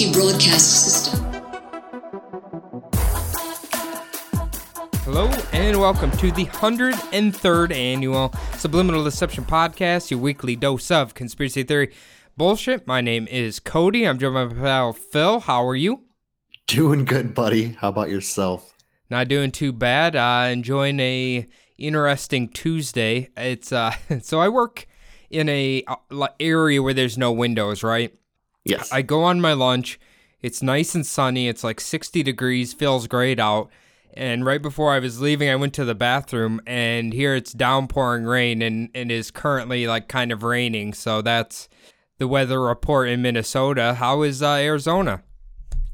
Emergency broadcast system. Hello and welcome to the 103rd annual Subliminal Deception Podcast, your weekly dose of conspiracy theory bullshit. My name is Cody. I'm joined by my pal Phil. How are you? Doing good, buddy. How about yourself? Not doing too bad. Uh, enjoying a interesting Tuesday. It's uh, so I work in a uh, area where there's no windows, right? Yes. I go on my lunch. It's nice and sunny. It's like 60 degrees. Feels great out. And right before I was leaving, I went to the bathroom, and here it's downpouring rain, and it is currently like kind of raining. So that's the weather report in Minnesota. How is uh, Arizona?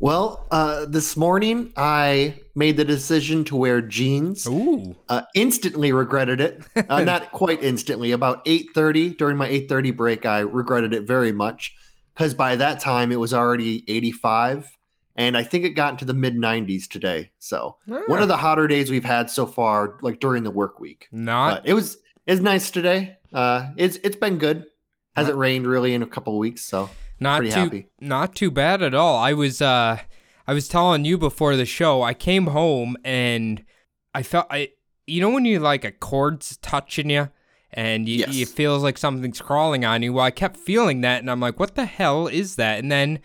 well, uh, this morning I made the decision to wear jeans. Ooh. Uh, instantly regretted it. Uh, not quite instantly. About 8:30 during my 8:30 break, I regretted it very much because by that time it was already 85, and I think it got into the mid 90s today. So one of the hotter days we've had so far, like during the work week. Not But it was it's nice today. Uh, it's it's been good. Hasn't rained really in a couple of weeks, so not pretty too happy. not too bad at all. I was uh I was telling you before the show. I came home and I felt I you know when you like a cord's touching you and you, Yes. it feels like something's crawling on you. Well, I kept feeling that and I'm like, what the hell is that? And then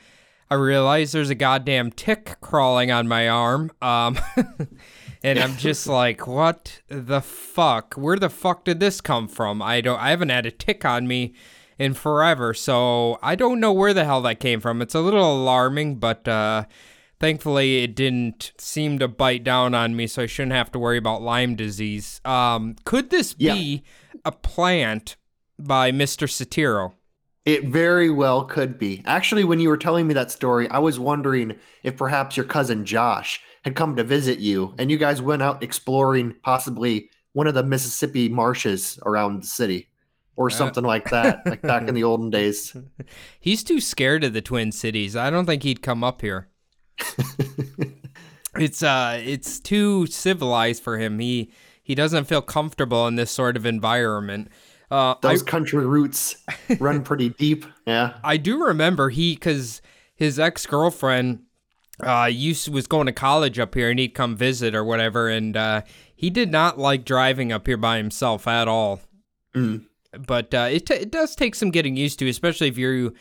I realized there's a goddamn tick crawling on my arm. Um and I'm just like, what the fuck? Where the fuck did this come from? I don't I haven't had a tick on me in forever. So I don't know where the hell that came from. It's a little alarming, but uh, thankfully it didn't seem to bite down on me, so I shouldn't have to worry about Lyme disease. Um, could this be a plant by Mr. Satiro? It very well could be. Actually, when you were telling me that story, I was wondering if perhaps your cousin Josh had come to visit you and you guys went out exploring possibly one of the Mississippi marshes around the city or something like that, like back in the olden days. He's too scared of the Twin Cities. I don't think he'd come up here. it's uh it's too civilized for him. He he doesn't feel comfortable in this sort of environment. Uh, I- Those country roots run pretty deep. Yeah. I do remember he because his ex girlfriend uh used was going to college up here and he'd come visit or whatever and uh he did not like driving up here by himself at all. Mm. But uh, it t- it does take some getting used to, especially if you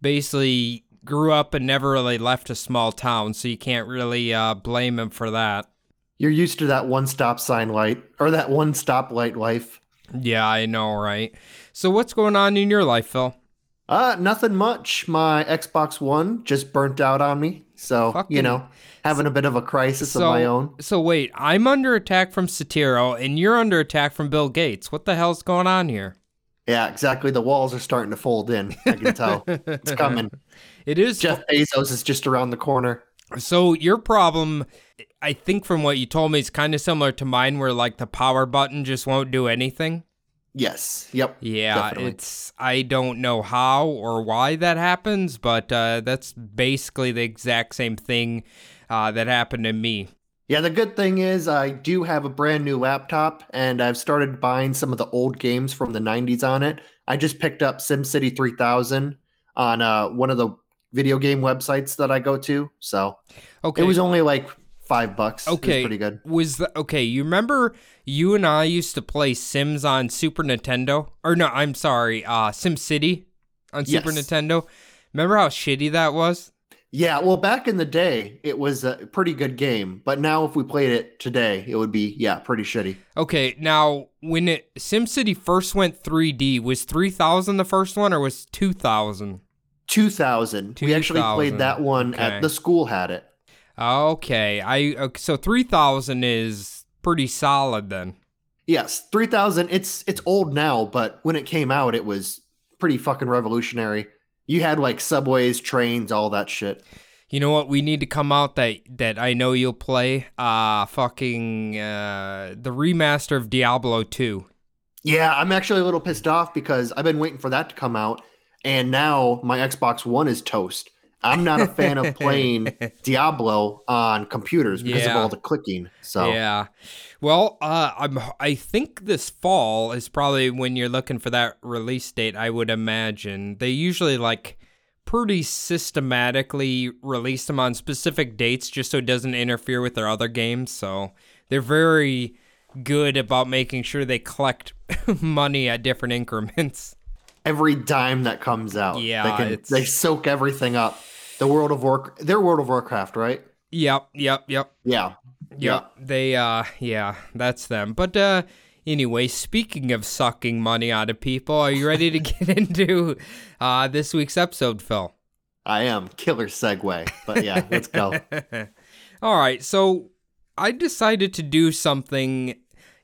basically grew up and never really left a small town, so you can't really uh, blame him for that. You're used to that one stop sign light or that one stoplight life. Yeah, I know, right? So what's going on in your life, Phil? Uh, nothing much. My Xbox One just burnt out on me. So, Fucking- you know, having a bit of a crisis of my own. So wait, I'm under attack from Satiro, and you're under attack from Bill Gates. What the hell's going on here? Yeah, exactly. The walls are starting to fold in. I can tell. it's coming. It is Jeff Bezos is just around the corner. So your problem, I think, from what you told me, it's kind of similar to mine, where like the power button just won't do anything. Yes. Yep. Yeah, Definitely. it's I don't know how or why that happens, but uh, that's basically the exact same thing uh, that happened to me. Yeah, the good thing is I do have a brand new laptop and I've started buying some of the old games from the 90s on it. I just picked up SimCity 3000 on uh, one of the video game websites that I go to. So Okay, it was only like five bucks. Okay. pretty good. Was the okay? You remember you and I used to play Sims on Super Nintendo? Or no, I'm sorry, uh, Sim City on Super Yes. Nintendo. Remember how shitty that was? Yeah, well, back in the day, it was a pretty good game. But now, if we played it today, it would be, yeah, pretty shitty. Okay, now when it SimCity first went 3D, was 3000 the first one or was 2000? 2000. We actually played that one okay. at the school, had it. Okay, I so 3000 is pretty solid then. Yes, 3000. It's it's old now, but when it came out, it was pretty fucking revolutionary. You had like subways, trains, all that shit. You know what? We need to come out that that I know you'll play. Uh fucking uh the remaster of Diablo 2. Yeah, I'm actually a little pissed off because I've been waiting for that to come out, and now my Xbox One is toast. I'm not a fan of playing Diablo on computers because of all the clicking. So Yeah. Well, uh, I'm. I think this fall is probably when you're looking for that release date. I would imagine they usually like pretty systematically release them on specific dates, just so it doesn't interfere with their other games. So they're very good about making sure they collect money at different increments. every dime that comes out, Yeah, they can they soak everything up. The World of War, their World of Warcraft, right? Yep. Yep. Yep. Yeah, Yep. They uh yeah, that's them. But uh anyway, speaking of sucking money out of people, are you ready to get into uh this week's episode, Phil? I am killer segue, but yeah, let's go. All right, so I decided to do something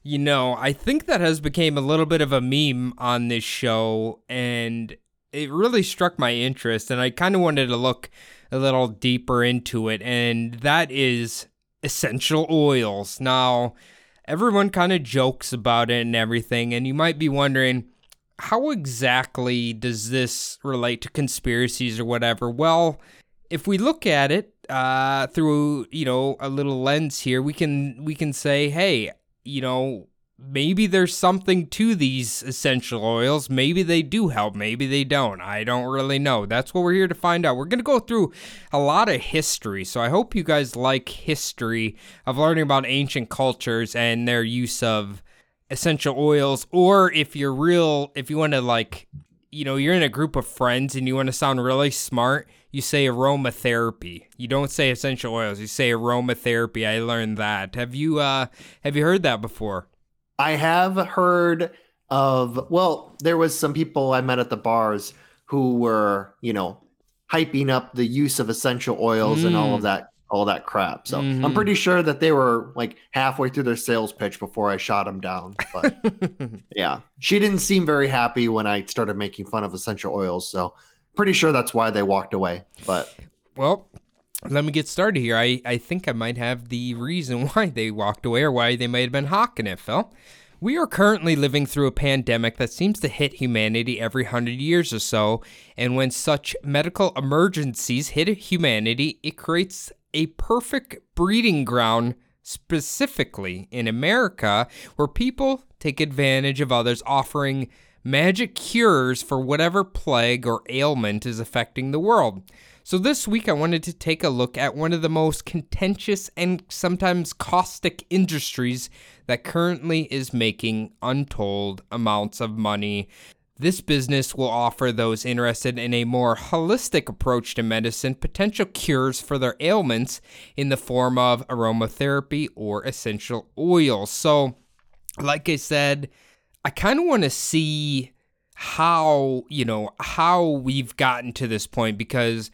you know, I think that has become a little bit of a meme on this show and it really struck my interest and I kind of wanted to look a little deeper into it and that is essential oils. Now, everyone kind of jokes about it and everything and you might be wondering how exactly does this relate to conspiracies or whatever? Well, if we look at it uh, through you know a little lens here, we can we can say, hey, you know, maybe there's something to these essential oils. Maybe they do help. Maybe they don't. I don't really know. That's what we're here to find out. We're gonna go through a lot of history, so I hope you guys like history of learning about ancient cultures and their use of essential oils or if you're real if you want to like you know you're in a group of friends and you want to sound really smart you say aromatherapy you don't say essential oils you say aromatherapy i learned that have you uh have you heard that before I have heard of well, there was some people I met at the bars who were, you know, hyping up the use of essential oils and all of Mm. that all that crap. So I'm Mhm. pretty sure that they were like halfway through their sales pitch before I shot them down. But yeah, she didn't seem very happy when I started making fun of essential oils. So pretty sure that's why they walked away. But well let me get started here i i think i might have the reason why they walked away or why they might have been hawking it phil We are currently living through a pandemic that seems to hit humanity every hundred years or so, and when such medical emergencies hit humanity, it creates a perfect breeding ground, specifically in America, where people take advantage of others offering magic cures for whatever plague or ailment is affecting the world. So, this week I wanted to take a look at one of the most contentious and sometimes caustic industries that currently is making untold amounts of money. This business will offer those interested in a more holistic approach to medicine potential cures for their ailments in the form of aromatherapy or essential oils. So, like I said, I kind of want to see how, you know, how we've gotten to this point because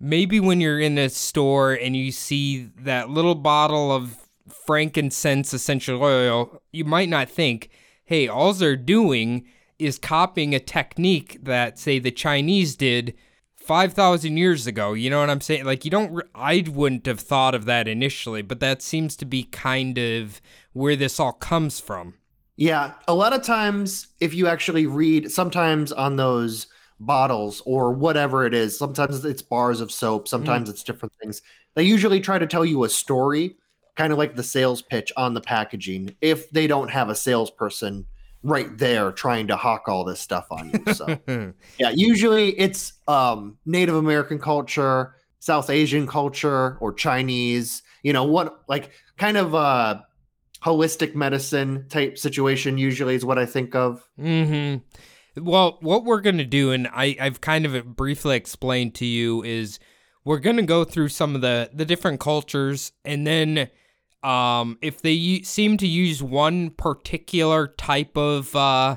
maybe when you're in a store and you see that little bottle of frankincense essential oil, you might not think, hey, all they're doing is copying a technique that, say, the Chinese did 5,000 years ago. You know what I'm saying? Like, you don't, I wouldn't have thought of that initially, but that seems to be kind of where this all comes from. Yeah, a lot of times if you actually read sometimes on those bottles or whatever it is, sometimes it's bars of soap, sometimes it's different things. They usually try to tell you a story, kind of like the sales pitch on the packaging, if they don't have a salesperson right there trying to hawk all this stuff on you. So yeah, usually it's um Native American culture, South Asian culture, or Chinese, you know, what like kind of uh holistic medicine type situation usually is what I think of. hmm Well, what we're gonna do, and I, I've kind of briefly explained to you, is we're gonna go through some of the the different cultures, and then, um, if they u- seem to use one particular type of, uh,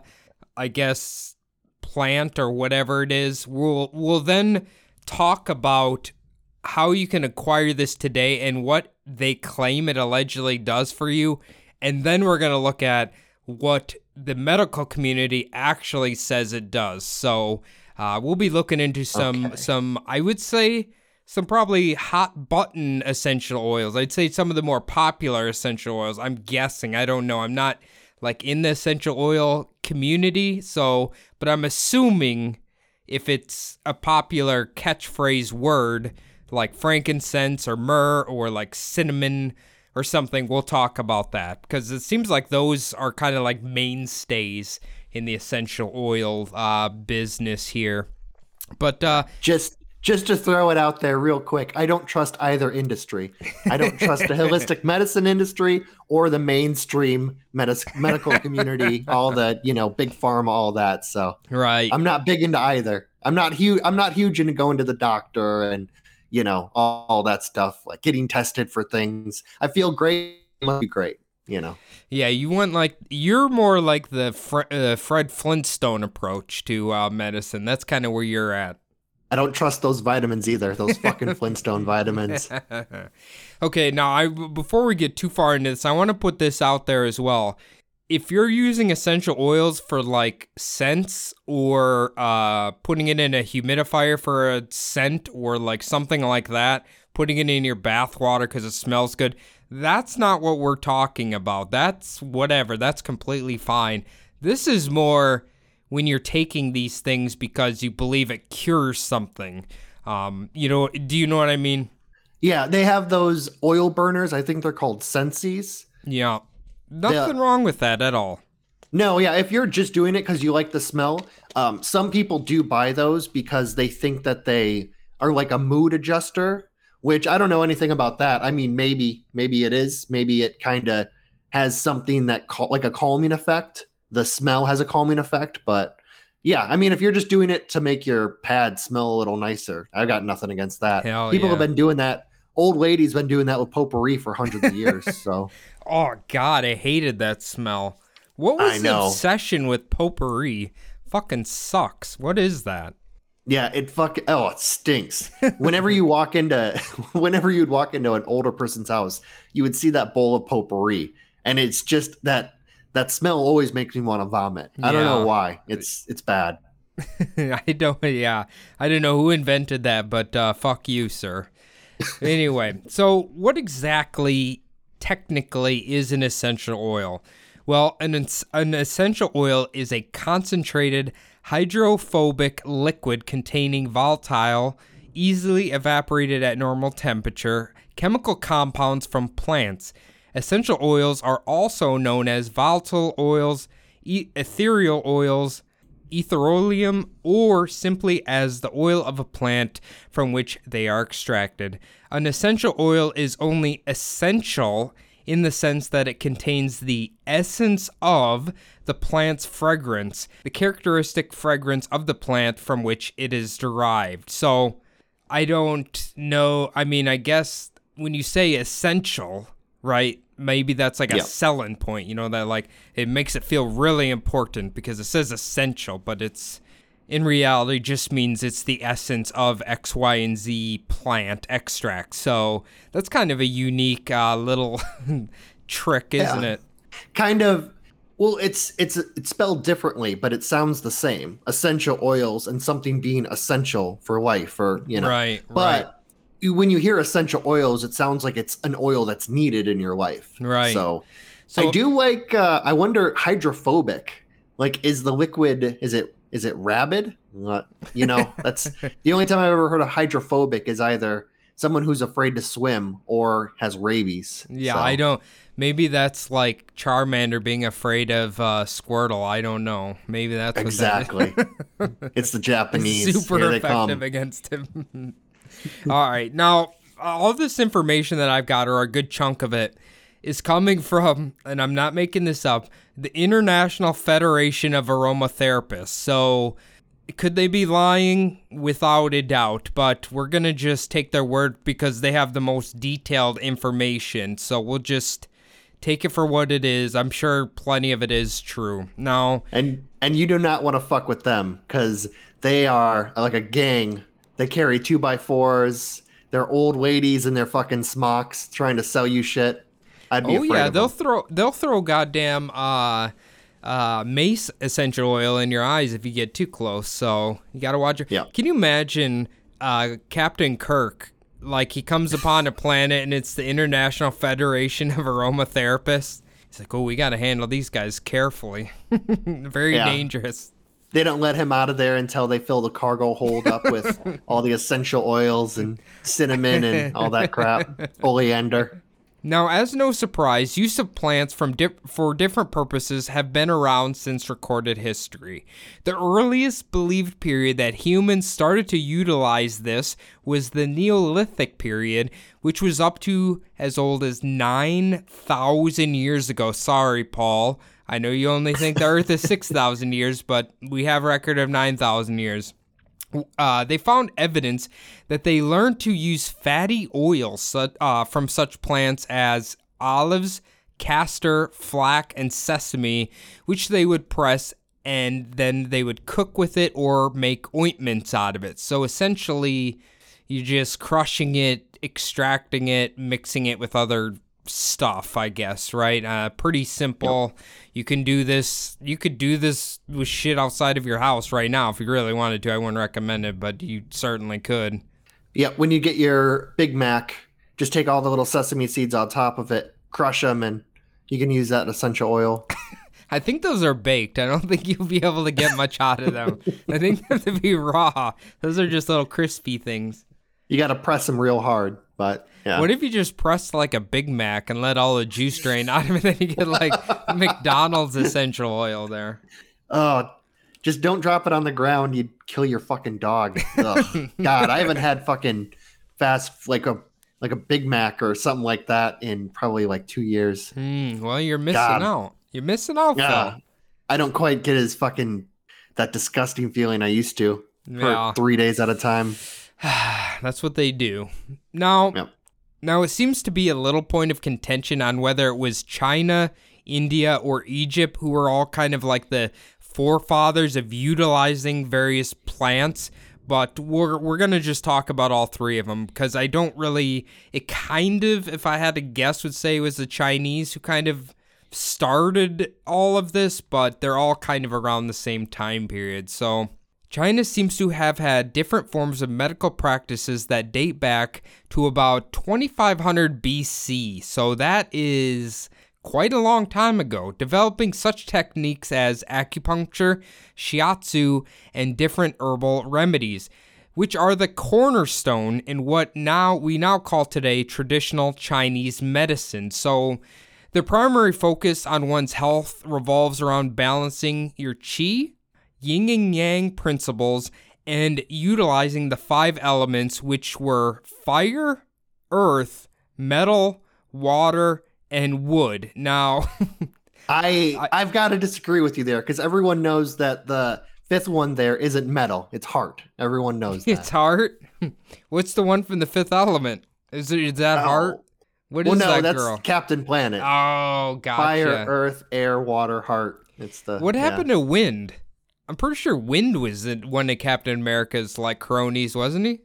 I guess, plant or whatever it is, we'll we'll then talk about how you can acquire this today and what they claim it allegedly does for you. And then we're going to look at what the medical community actually says it does. So Uh, we'll be looking into some Okay. some I would say some probably hot button essential oils. I'd say some of the more popular essential oils. I'm guessing. I don't know. I'm not like in the essential oil community, so but I'm assuming if it's a popular catchphrase word like frankincense or myrrh or like cinnamon or something, we'll talk about that because it seems like those are kind of like mainstays in the essential oil uh, business here. But uh, Just just to throw it out there real quick, I don't trust either industry. I don't trust the holistic medicine industry or the mainstream medis- medical community, all the, you know, big pharma, all that. So right, I'm not big into either. I'm not huge I'm not huge into going to the doctor and, you know, all, all that stuff, like getting tested for things. I feel great, it must be great, you know. yeah, you want like you're more like the Fre- uh, Fred Flintstone approach to uh, medicine. That's kind of where you're at. I don't trust those vitamins either, those fucking Flintstone vitamins. okay, now I before we get too far into this, I want to put this out there as well. If you're using essential oils for like scents or uh, putting it in a humidifier for a scent or like something like that, putting it in your bath water because it smells good, that's not what we're talking about. That's whatever. That's completely fine. This is more when you're taking these things because you believe it cures something. Um, you know, do you know what I mean? Yeah, they have those oil burners. I think they're called Sensies. Yeah. Nothing wrong with that at all. No, yeah, if you're just doing it because you like the smell, um, some people do buy those because they think that they are like a mood adjuster, which I don't know anything about that. I mean, maybe, maybe it is. Maybe it kind of has something that cal- like a calming effect. The smell has a calming effect, but yeah, I mean, if you're just doing it to make your pad smell a little nicer, I've got nothing against that. Hell People yeah. have been doing that. Old ladies been doing that with potpourri for hundreds of years. So Oh god, I hated that smell. What was I the know. obsession with potpourri? Fucking sucks. What is that? Yeah, it fuck. Oh, it stinks. Whenever you walk into, whenever you'd walk into an older person's house, you would see that bowl of potpourri, and it's just that that smell always makes me want to vomit. I don't know why. It's it's bad. I don't yeah. I don't know who invented that, but uh fuck you, sir. anyway, so what exactly technically is an essential oil? Well, an an essential oil is a concentrated hydrophobic liquid containing volatile, easily evaporated at normal temperature chemical compounds from plants. Essential oils are also known as volatile oils, e- ethereal oils, aetheroleum, or simply as the oil of a plant from which they are extracted. An essential oil is only essential in the sense that it contains the essence of the plant's fragrance, the characteristic fragrance of the plant from which it is derived. So, I don't know. I mean, I guess when you say essential, right? Maybe that's like a selling point, you know, that like it makes it feel really important because it says essential, but it's in reality just means it's the essence of X, Y, and Z plant extract. So that's kind of a unique uh, little trick, isn't Yeah. it? Kind of. Well, it's it's it's spelled differently, but it sounds the same. Essential oils and something being essential for life, or you know. Right, But you- when you hear essential oils, it sounds like it's an oil that's needed in your life. Right. So, So- I do like. Uh, I wonder hydrophobic. Like, is the liquid? Is it? Is it rabid? What you know? That's the only time I've ever heard of hydrophobic is either someone who's afraid to swim or has rabies. Yeah, So, I don't. Maybe that's like Charmander being afraid of uh, Squirtle. I don't know. Maybe that's what that is. Exactly. it's the Japanese. super Here effective against him. all right, now all this information that I've got, or a good chunk of it, is coming from, and I'm not making this up, the International Federation of Aromatherapists. So. Could they be lying? Without a doubt, but we're gonna just take their word because they have the most detailed information. So we'll just take it for what it is. I'm sure plenty of it is true. Now, And and you do not want to fuck with them because they are like a gang. They carry two by fours. They're old ladies in their fucking smocks trying to sell you shit. I'd be oh yeah, they'll them. throw they'll throw goddamn uh uh, mace essential oil in your eyes if you get too close. So you got to watch your. Yeah. Can you imagine uh, Captain Kirk? Like he comes upon a planet and it's the International Federation of Aromatherapists. He's like, oh, we got to handle these guys carefully. Very Yeah. dangerous. They don't let him out of there until they fill the cargo hold up with all the essential oils and cinnamon and all that crap. Oleander. Now, as no surprise, use of plants dip- for different purposes have been around since recorded history. The earliest believed period that humans started to utilize this was the Neolithic period, which was up to as old as 9,000 years ago. Sorry, Paul. I know you only think the Earth is 6,000 years, but we have record of 9,000 years uh, they found evidence that they learned to use fatty oils uh, from such plants as olives, castor, flax, and sesame, which they would press and then they would cook with it or make ointments out of it. So essentially, you're just crushing it, extracting it, mixing it with other stuff, I guess, right? Uh, pretty simple. You can do this. You could do this with shit outside of your house right now if you really wanted to. I wouldn't recommend it, but you certainly could. Yeah, when you get your Big Mac, just take all the little sesame seeds on top of it, crush them, and you can use that in essential oil. I think those are baked. I don't think you'll be able to get much out of them. I think they have to be raw. Those are just little crispy things. You got to press them real hard, but yeah. What if you just pressed like a Big Mac and let all the juice drain out of it? Then you get like McDonald's essential oil there. Oh, just don't drop it on the ground. You'd kill your fucking dog. God, I haven't had fucking fast like a like a Big Mac or something like that in probably like two years. Hmm, well, you're missing God. out. You're missing out, Yeah, Phil. I don't quite get as fucking that disgusting feeling I used to Yeah. for three days at a time. That's what they do. Now, Yep. now it seems to be a little point of contention on whether it was China, India, or Egypt who were all kind of like the forefathers of utilizing various plants. But we're we're gonna just talk about all three of them because I don't really. It kind of, if I had to guess, would say it was the Chinese who kind of started all of this, but they're all kind of around the same time period. So China seems to have had different forms of medical practices that date back to about 2500 BC. So that is quite a long time ago, developing such techniques as acupuncture, shiatsu, and different herbal remedies, which are the cornerstone in what now we now call today traditional Chinese medicine. So the primary focus on one's health revolves around balancing your qi, yin and yang principles, and utilizing the five elements, which were fire, earth, metal, water, and wood. Now, I, I have got to disagree with you there because everyone knows that the fifth one there isn't metal; it's heart. Everyone knows that. it's heart. What's the one from the fifth element? Is, it, is that Oh. heart? What is well, no, that that's girl? Captain Planet. Oh, gotcha. Fire, earth, air, water, heart. It's the What yeah. happened to wind? I'm pretty sure wind was one of Captain America's like cronies, wasn't he?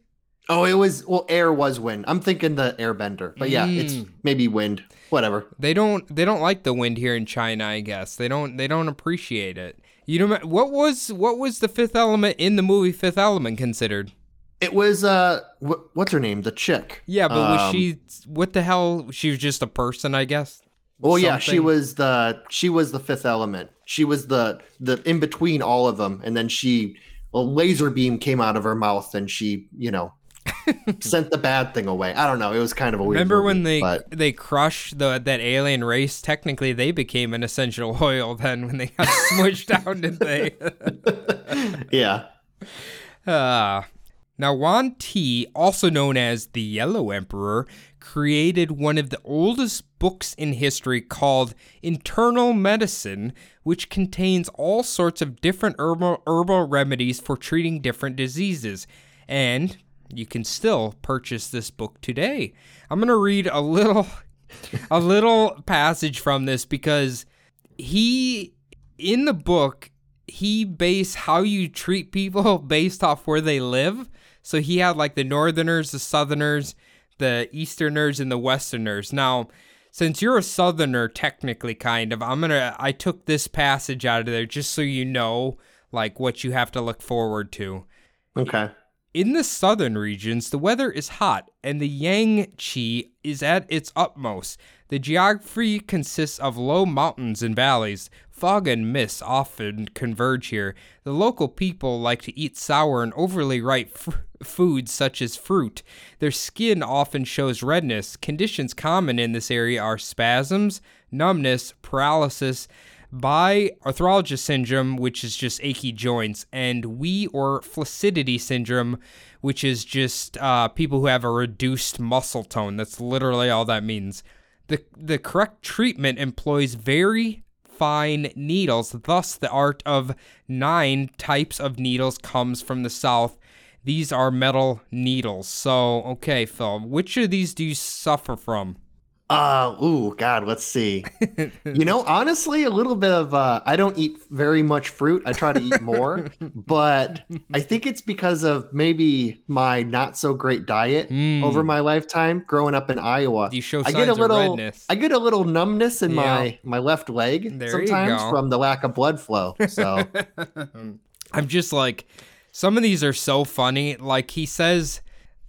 Oh, it was well, air was wind. I'm thinking the airbender, but yeah, it's Mm. maybe wind. Whatever. They don't they don't like the wind here in China, I guess. They don't they don't appreciate it. You know what was what was the fifth element in the movie Fifth Element considered? It was uh, wh- what's her name? The chick. Yeah, but was Um, she what the hell? She was just a person, I guess. Well, yeah, she was the she was the fifth element. She was the the in between all of them, and then she a laser beam came out of her mouth, and she you know sent the bad thing away. I don't know. It was kind of a weird. Remember when they But they crushed the that alien race? Technically, they became an essential oil then when they got smushed down, didn't they? yeah, Uh, now, Huang Ti, also known as the Yellow Emperor, created one of the oldest books in history called Internal Medicine, which contains all sorts of different herbal, herbal remedies for treating different diseases. And you can still purchase this book today. I'm going to read a little a little passage from this because he in the book he based how you treat people based off where they live. So he had like the northerners, the southerners, the easterners, and the westerners. Now, since you're a southerner technically kind of, I'm to I took this passage out of there just so you know like what you have to look forward to. Okay. In the southern regions, the weather is hot and the yang qi is at its utmost. The geography consists of low mountains and valleys. Fog and mist often converge here. The local people like to eat sour and overly ripe foods such as fruit. Their skin often shows redness. Conditions common in this area are spasms, numbness, paralysis, bi-arthralgia syndrome, which is just achy joints, and wei or flaccidity syndrome, which is just uh, people who have a reduced muscle tone. That's literally all that means. The, the correct treatment employs very fine needles. Thus, the art of nine types of needles comes from the south. These are metal needles. So, okay, Phil, which of these do you suffer from? Uh, ooh, God, let's see. you know, honestly, a little bit of, uh, I don't eat very much fruit. I try to eat more, but I think it's because of maybe my not so great diet over my lifetime growing up in Iowa. Hmm. You show I get a of little, redness. I get a little numbness in Yeah. my, my left leg There sometimes from the lack of blood flow. So, I'm just like, some of these are so funny. Like, he says,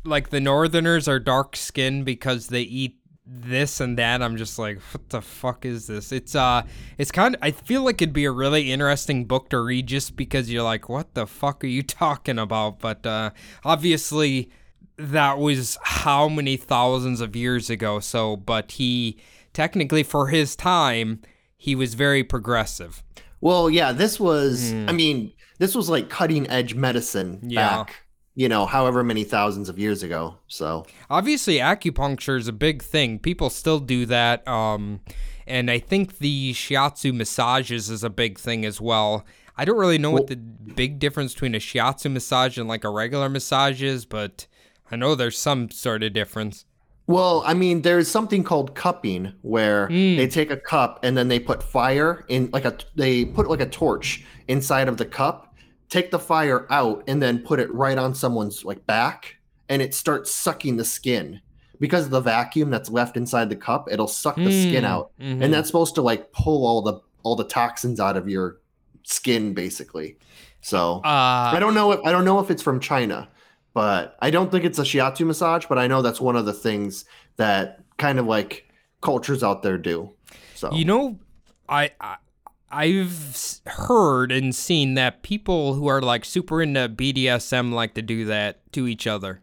like, the Northerners are dark skinned because they eat this and that. I'm just like, what the fuck is this? It's, uh, it's kind of, I feel like it'd be a really interesting book to read just because you're like, what the fuck are you talking about? But, uh, obviously, that was how many thousands of years ago. So, but he, technically, for his time, he was very progressive. well, yeah, this was, I mean, this was like cutting edge medicine. Yeah. back, you know, however many thousands of years ago. So, Obviously, acupuncture is a big thing. People still do that. Um, and I think the shiatsu massages is a big thing as well. I don't really know what the big difference between a shiatsu massage and like a regular massage is, but I know there's some sort of difference. Well, I mean, there's something called cupping where they take a cup and then they put fire in, like a, they put like a torch inside of the cup, take the fire out, and then put it right on someone's like back, and it starts sucking the skin because of the vacuum that's left inside the cup. It'll suck the skin Mm, out, mhm. and that's supposed to like pull all the all the toxins out of your skin, basically. So I Uh, don't know if I don't know if it's from China, but I don't think it's a shiatsu massage. But I know that's one of the things that kind of like cultures out there do. So you know, I, I I've heard and seen that people who are like super into BDSM like to do that to each other.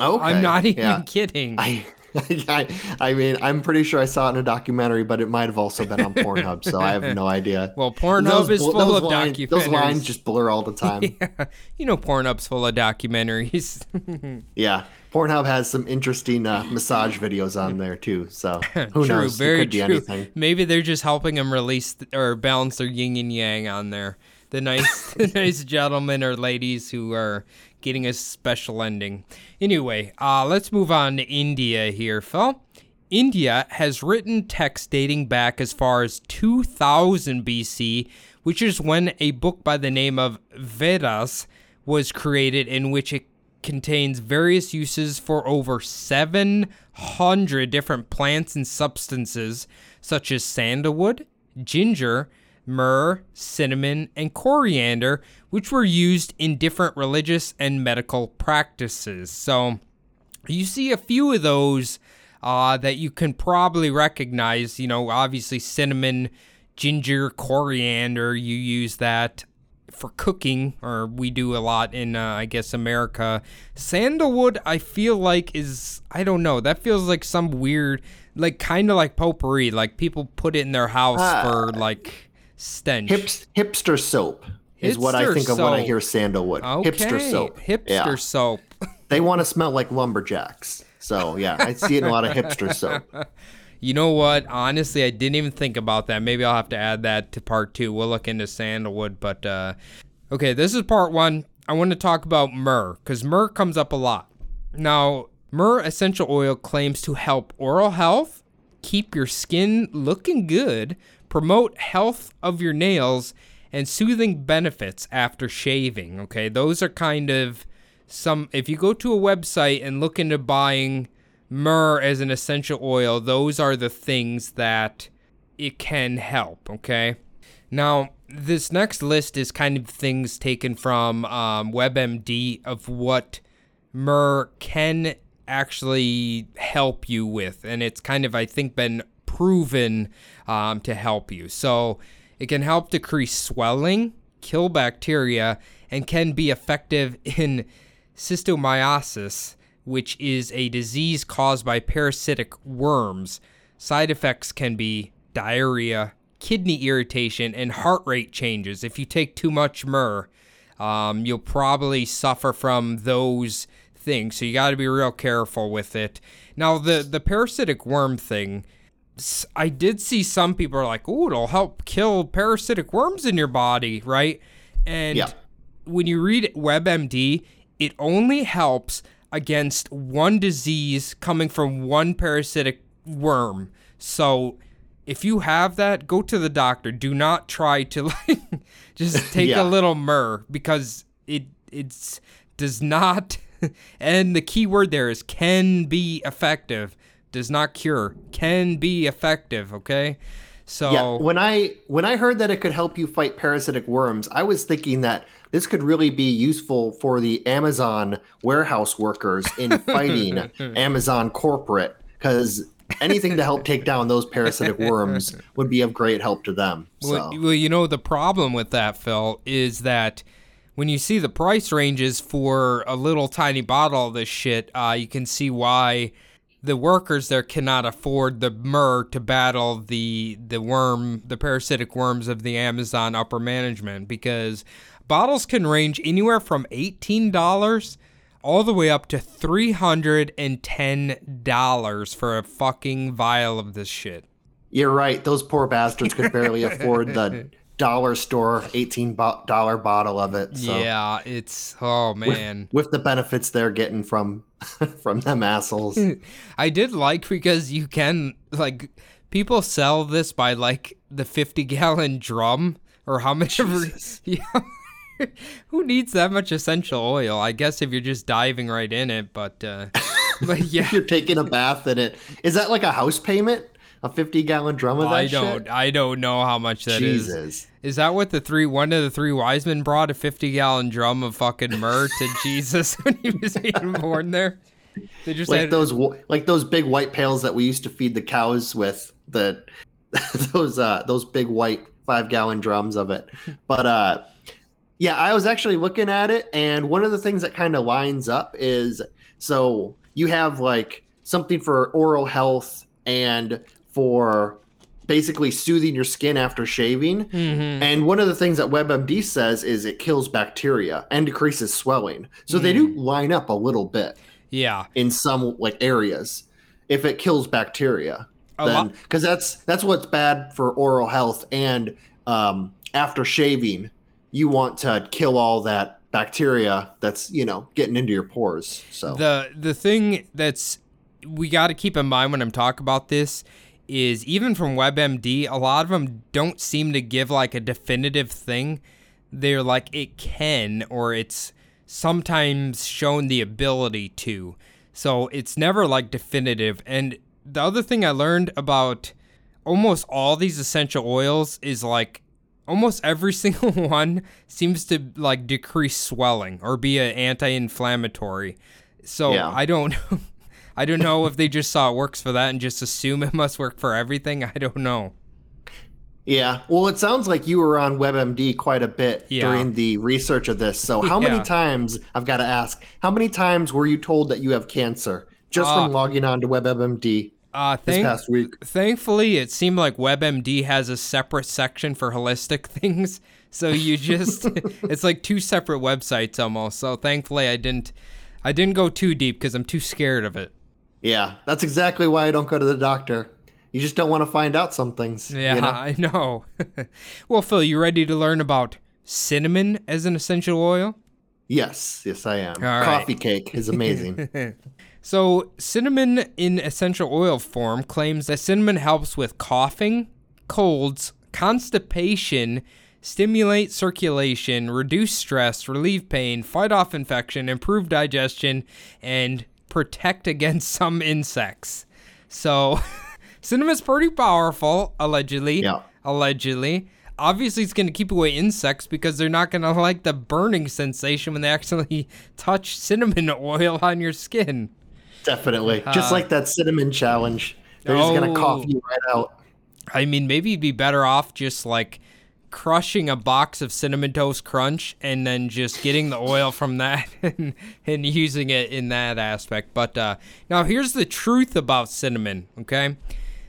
okay, I'm not even yeah. kidding. I, I, I mean, I'm pretty sure I saw it in a documentary, but it might have also been on Pornhub, so I have no idea. well, Pornhub Those is full those of documentaries. Those lines just blur all the time. yeah, you know, Pornhub's full of documentaries. yeah, Pornhub has some interesting uh, massage videos on there too. So who true, knows? very it could be true. anything. Maybe they're just helping them release th- or balance their yin and yang on there. The nice, the nice gentlemen or ladies who are getting a special ending. Anyway, uh, let's move on to India here, Phil. India has written text dating back as far as 2000 BC, which is when a book by the name of Vedas was created, in which it contains various uses for over 700 different plants and substances, such as sandalwood, ginger, myrrh, cinnamon, and coriander, which were used in different religious and medical practices. So, you see a few of those uh, that you can probably recognize. You know, obviously cinnamon, ginger, coriander. You use that for cooking, or we do a lot in, uh, I guess, America. Sandalwood, I feel like is I don't know. That feels like some weird, like kind of like potpourri. Like people put it in their house Ah. for like stench. Hips, hipster soap is what I think of when I hear sandalwood. okay. Hipster soap. Hipster Yeah. soap. They want to smell like lumberjacks. So yeah, I see it in a lot of hipster soap. You know what? Honestly, I didn't even think about that. Maybe I'll have to add that to part two. We'll look into sandalwood, but uh, okay, this is part one. I want to talk about myrrh because myrrh comes up a lot. Now, myrrh essential oil claims to help oral health, keep your skin looking good, promote health of your nails, and soothing benefits after shaving. Okay, those are kind of some. If you go to a website and look into buying myrrh as an essential oil, those are the things that it can help, okay? Now, this next list is kind of things taken from um, WebMD of what myrrh can actually help you with. And it's kind of, I think, been proven um, to help you. So it can help decrease swelling, kill bacteria, and can be effective in schistosomiasis, which is a disease caused by parasitic worms. Side effects can be diarrhea, kidney irritation, and heart rate changes. If you take too much myrrh, um, you'll probably suffer from those things. So you got to be real careful with it. Now, the the parasitic worm thing, I did see some people are like, "Oh, it'll help kill parasitic worms in your body," right? And Yeah. when you read WebMD, it only helps against one disease coming from one parasitic worm. So if you have that, go to the doctor. Do not try to like just take Yeah. a little myrrh because it it's does not and the key word there is can be effective. Does not cure. Can be effective, okay? So Yeah, when I when I heard that it could help you fight parasitic worms, I was thinking that this could really be useful for the Amazon warehouse workers in fighting Amazon corporate because anything to help take down those parasitic worms would be of great help to them. So Well, well, you know, the problem with that, Phil, is that when you see the price ranges for a little tiny bottle of this shit, uh, you can see why the workers there cannot afford the myrrh to battle the the worm, the parasitic worms of the Amazon upper management, because bottles can range anywhere from eighteen dollars all the way up to three hundred and ten dollars for a fucking vial of this shit. you're right; those poor bastards could barely afford the dollar store eighteen dollar bottle of it. So. Yeah, it's oh man. With the benefits they're getting from from them assholes. I did like because you can like people sell this by like the 50 gallon drum or how much yeah. Who needs that much essential oil? I guess if you're just diving right in it, but uh but yeah. You're taking a bath in it. Is that like a house payment? A 50 gallon drum of that I don't shit? I don't know how much that is. Jesus. Is that what the three one of the three wise men brought a 50 gallon drum of fucking myrrh to Jesus when he was being born there? They just Like had, those like those big white pails that we used to feed the cows with the those uh those big white 5 gallon drums of it. But uh yeah, I was actually looking at it and one of the things that kind of lines up is so you have like something for oral health and for basically soothing your skin after shaving. Mhm. And one of the things that WebMD says is it kills bacteria and decreases swelling. So they do line up a little bit Yeah. in some like areas if it kills bacteria. A Then because that's that's what's bad for oral health and um, after shaving, you want to kill all that bacteria that's you know getting into your pores. So the the thing that's we got to keep in mind when I'm talking about this is even from WebMD, a lot of them don't seem to give like a definitive thing. They're like it can or it's sometimes shown the ability to. So it's never like definitive. And the other thing I learned about almost all these essential oils is like almost every single one seems to like decrease swelling or be an anti-inflammatory. So Yeah. I don't I don't know if they just saw it works for that and just assume it must work for everything. I don't know. yeah, well, it sounds like you were on WebMD quite a bit Yeah. during the research of this. So how many times I've got to ask? How many times were you told that you have cancer just Uh, from logging on to WebMD Uh this thank- past week? thankfully it seemed like WebMD has a separate section for holistic things. So you just it's like two separate websites almost. So thankfully I didn't I didn't go too deep because I'm too scared of it. Yeah, that's exactly why I don't go to the doctor. You just don't want to find out some things. you Yeah, know? I know. well, Phil, you ready to learn about cinnamon as an essential oil? Yes, yes, I am. right. Coffee cake is amazing. So, cinnamon in essential oil form claims that cinnamon helps with coughing, colds, constipation, stimulate circulation, reduce stress, relieve pain, fight off infection, improve digestion, and protect against some insects. So, cinnamon's pretty powerful, allegedly. Yeah. Allegedly. Obviously, it's going to keep away insects because they're not going to like the burning sensation when they actually touch cinnamon oil on your skin. Definitely. Uh, just like that cinnamon challenge. They're just gonna cough Oh. you right out. I mean, maybe you'd be better off just like crushing a box of cinnamon toast crunch and then just getting the oil from that and, and using it in that aspect. But uh, now here's the truth about cinnamon, okay?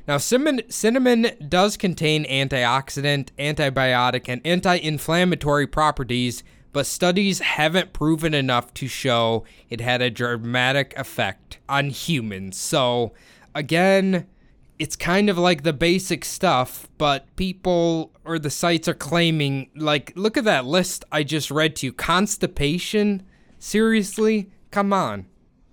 Now, cinnamon, cinnamon does contain antioxidant, antibiotic, and anti inflammatory properties, but studies haven't proven enough to show it had a dramatic effect on humans. So, again, it's kind of like the basic stuff, but people or the sites are claiming, like, look at that list I just read to you constipation? Seriously? Come on.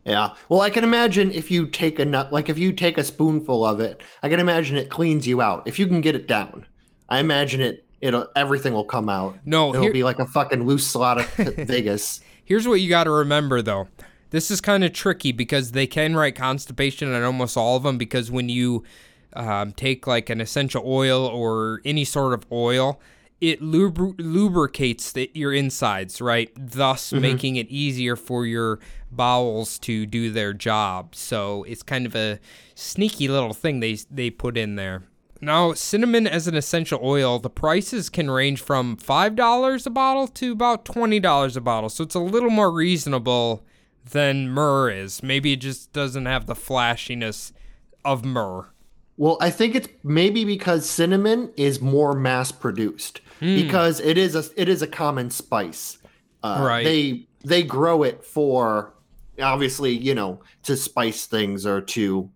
Yeah. Well, I can imagine if you take a nut, like if you take a spoonful of it, I can imagine it cleans you out. If you can get it down, I imagine it. It'll everything will come out. No, it'll here- be like a fucking loose slot of Vegas. Here's what you got to remember though. This is kind of tricky because they can write constipation on almost all of them because when you um, take like an essential oil or any sort of oil, it lubr- lubricates the, your insides, right? Thus making it easier for your bowels to do their job. So it's kind of a sneaky little thing they they put in there. Now, cinnamon as an essential oil, the prices can range from $5 a bottle to about $20 a bottle. So it's a little more reasonable than myrrh is. Maybe it just doesn't have the flashiness of myrrh. Well, I think it's maybe because cinnamon is more mass produced Hmm. because it is a it is a common spice. Uh, Right. They they grow it for obviously you know to spice things or to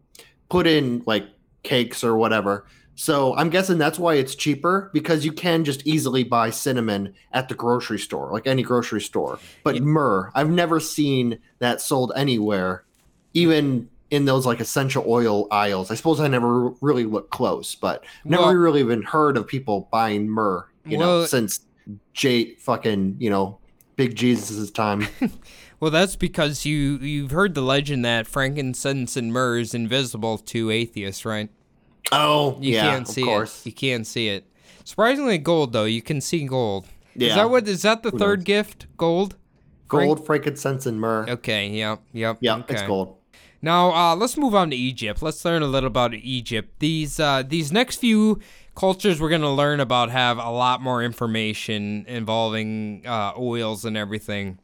put in like cakes or whatever. So I'm guessing that's why it's cheaper because you can just easily buy cinnamon at the grocery store, like any grocery store. But myrrh, I've never seen that sold anywhere, even in those like essential oil aisles. I suppose I never really looked close, but never Well- really even heard of people buying myrrh, you know, since Jate fucking, you know, Big Jesus' time. Well, that's because you you've heard the legend that frankincense and myrrh is invisible to atheists, right? Oh, You yeah, can't see of course. it. You can't see it. Surprisingly, gold though. You can see gold. Yeah. Is that what? Is that the third gift? Gold. Gold, Frank- Gold, frankincense, and myrrh. Okay. Yep. Yep. Yeah, okay. it's gold. Now, uh, let's move on to Egypt. Let's learn a little about Egypt. These uh, these next few cultures we're going to learn about have a lot more information involving uh, oils and everything.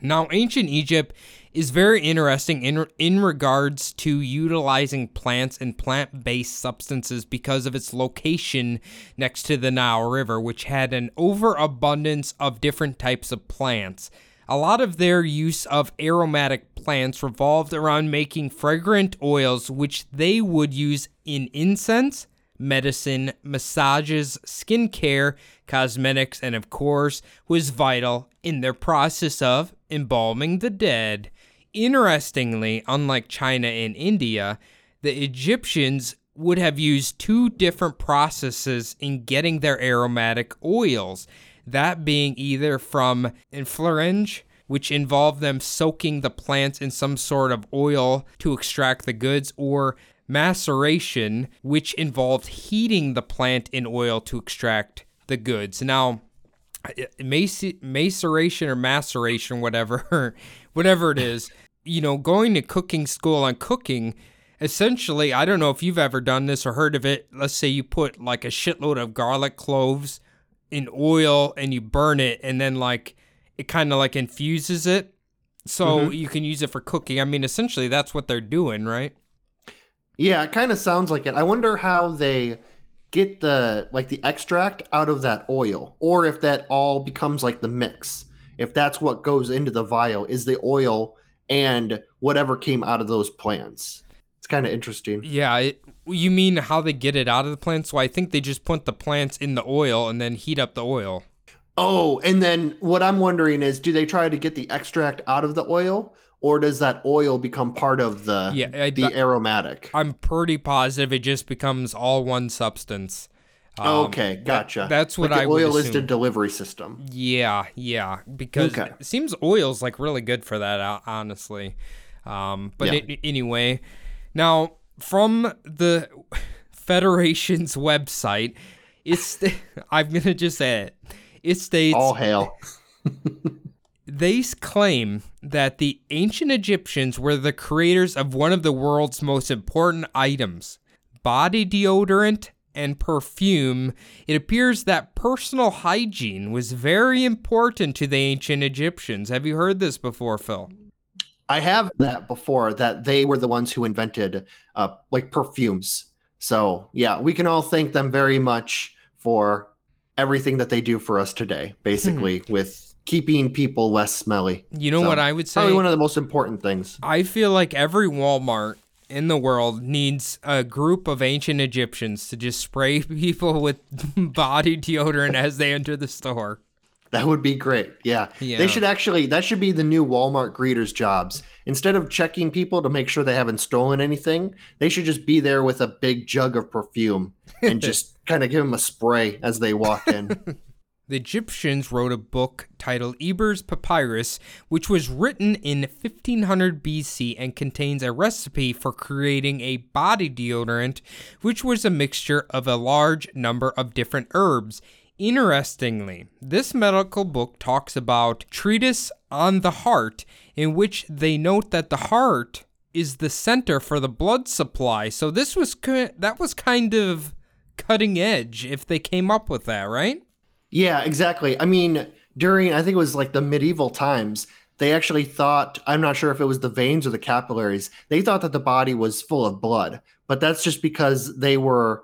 Now, ancient Egypt is very interesting in in regards to utilizing plants and plant-based substances because of its location next to the Nile River, which had an overabundance of different types of plants. A lot of their use of aromatic plants revolved around making fragrant oils, which they would use in incense, medicine, massages, skincare, cosmetics, and of course, was vital in their process of embalming the dead. Interestingly, unlike China and India, the Egyptians would have used two different processes in getting their aromatic oils. That being either from inflorescence, which involved them soaking the plants in some sort of oil to extract the goods, or maceration, which involved heating the plant in oil to extract the goods. Now, mace- maceration or maceration, whatever, whatever it is, you know, going to cooking school on cooking, essentially, I don't know if you've ever done this or heard of it. Let's say you put like a shitload of garlic cloves in oil and you burn it, and then like it kind of like infuses it. So mm-hmm. you can use it for cooking. I mean, essentially, that's what they're doing, right? Yeah, it kind of sounds like it. I wonder how they get the like the extract out of that oil, or if that all becomes like the mix. If that's what goes into the vial, is the oil and whatever came out of those plants. It's kind of interesting. Yeah, it, you mean how they get it out of the plants? So I think they just put the plants in the oil and then heat up the oil. Oh, and then what I'm wondering is, do they try to get the extract out of the oil, or does that oil become part of the Yeah, I- the aromatic? I'm pretty positive it just becomes all one substance. Um, okay, gotcha. that's what Like I oil is the delivery system. Yeah, yeah, because Okay. it seems oil's like really good for that, honestly. Um, but Yeah. it- anyway, now from the Federation's website, it's I'm gonna just say it. It states All hail. they claim that the ancient Egyptians were the creators of one of the world's most important items body deodorant and perfume. It appears that personal hygiene was very important to the ancient Egyptians. Have you heard this before, Phil? I have that before that they were the ones who invented uh, like perfumes. So yeah, we can all thank them very much for everything that they do for us today, basically, with keeping people less smelly. You know So, what I would say? Probably one of the most important things. I feel like every Walmart in the world needs a group of ancient Egyptians to just spray people with body deodorant as they enter the store. That would be great. Yeah. Yeah. They should actually, that should be the new Walmart greeters' jobs. Instead of checking people to make sure they haven't stolen anything, they should just be there with a big jug of perfume and just kind of give them a spray as they walk in. The Egyptians wrote a book titled Ebers Papyrus, which was written in 1500 BC and contains a recipe for creating a body deodorant, which was a mixture of a large number of different herbs. Interestingly, this medical book talks about treatise on the heart, in which they note that the heart is the center for the blood supply. So this was that was kind of cutting edge if they came up with that, right? Yeah, exactly. I mean, during I think it was like the medieval times, they actually thought I'm not sure if it was the veins or the capillaries. They thought that the body was full of blood, but that's just because they were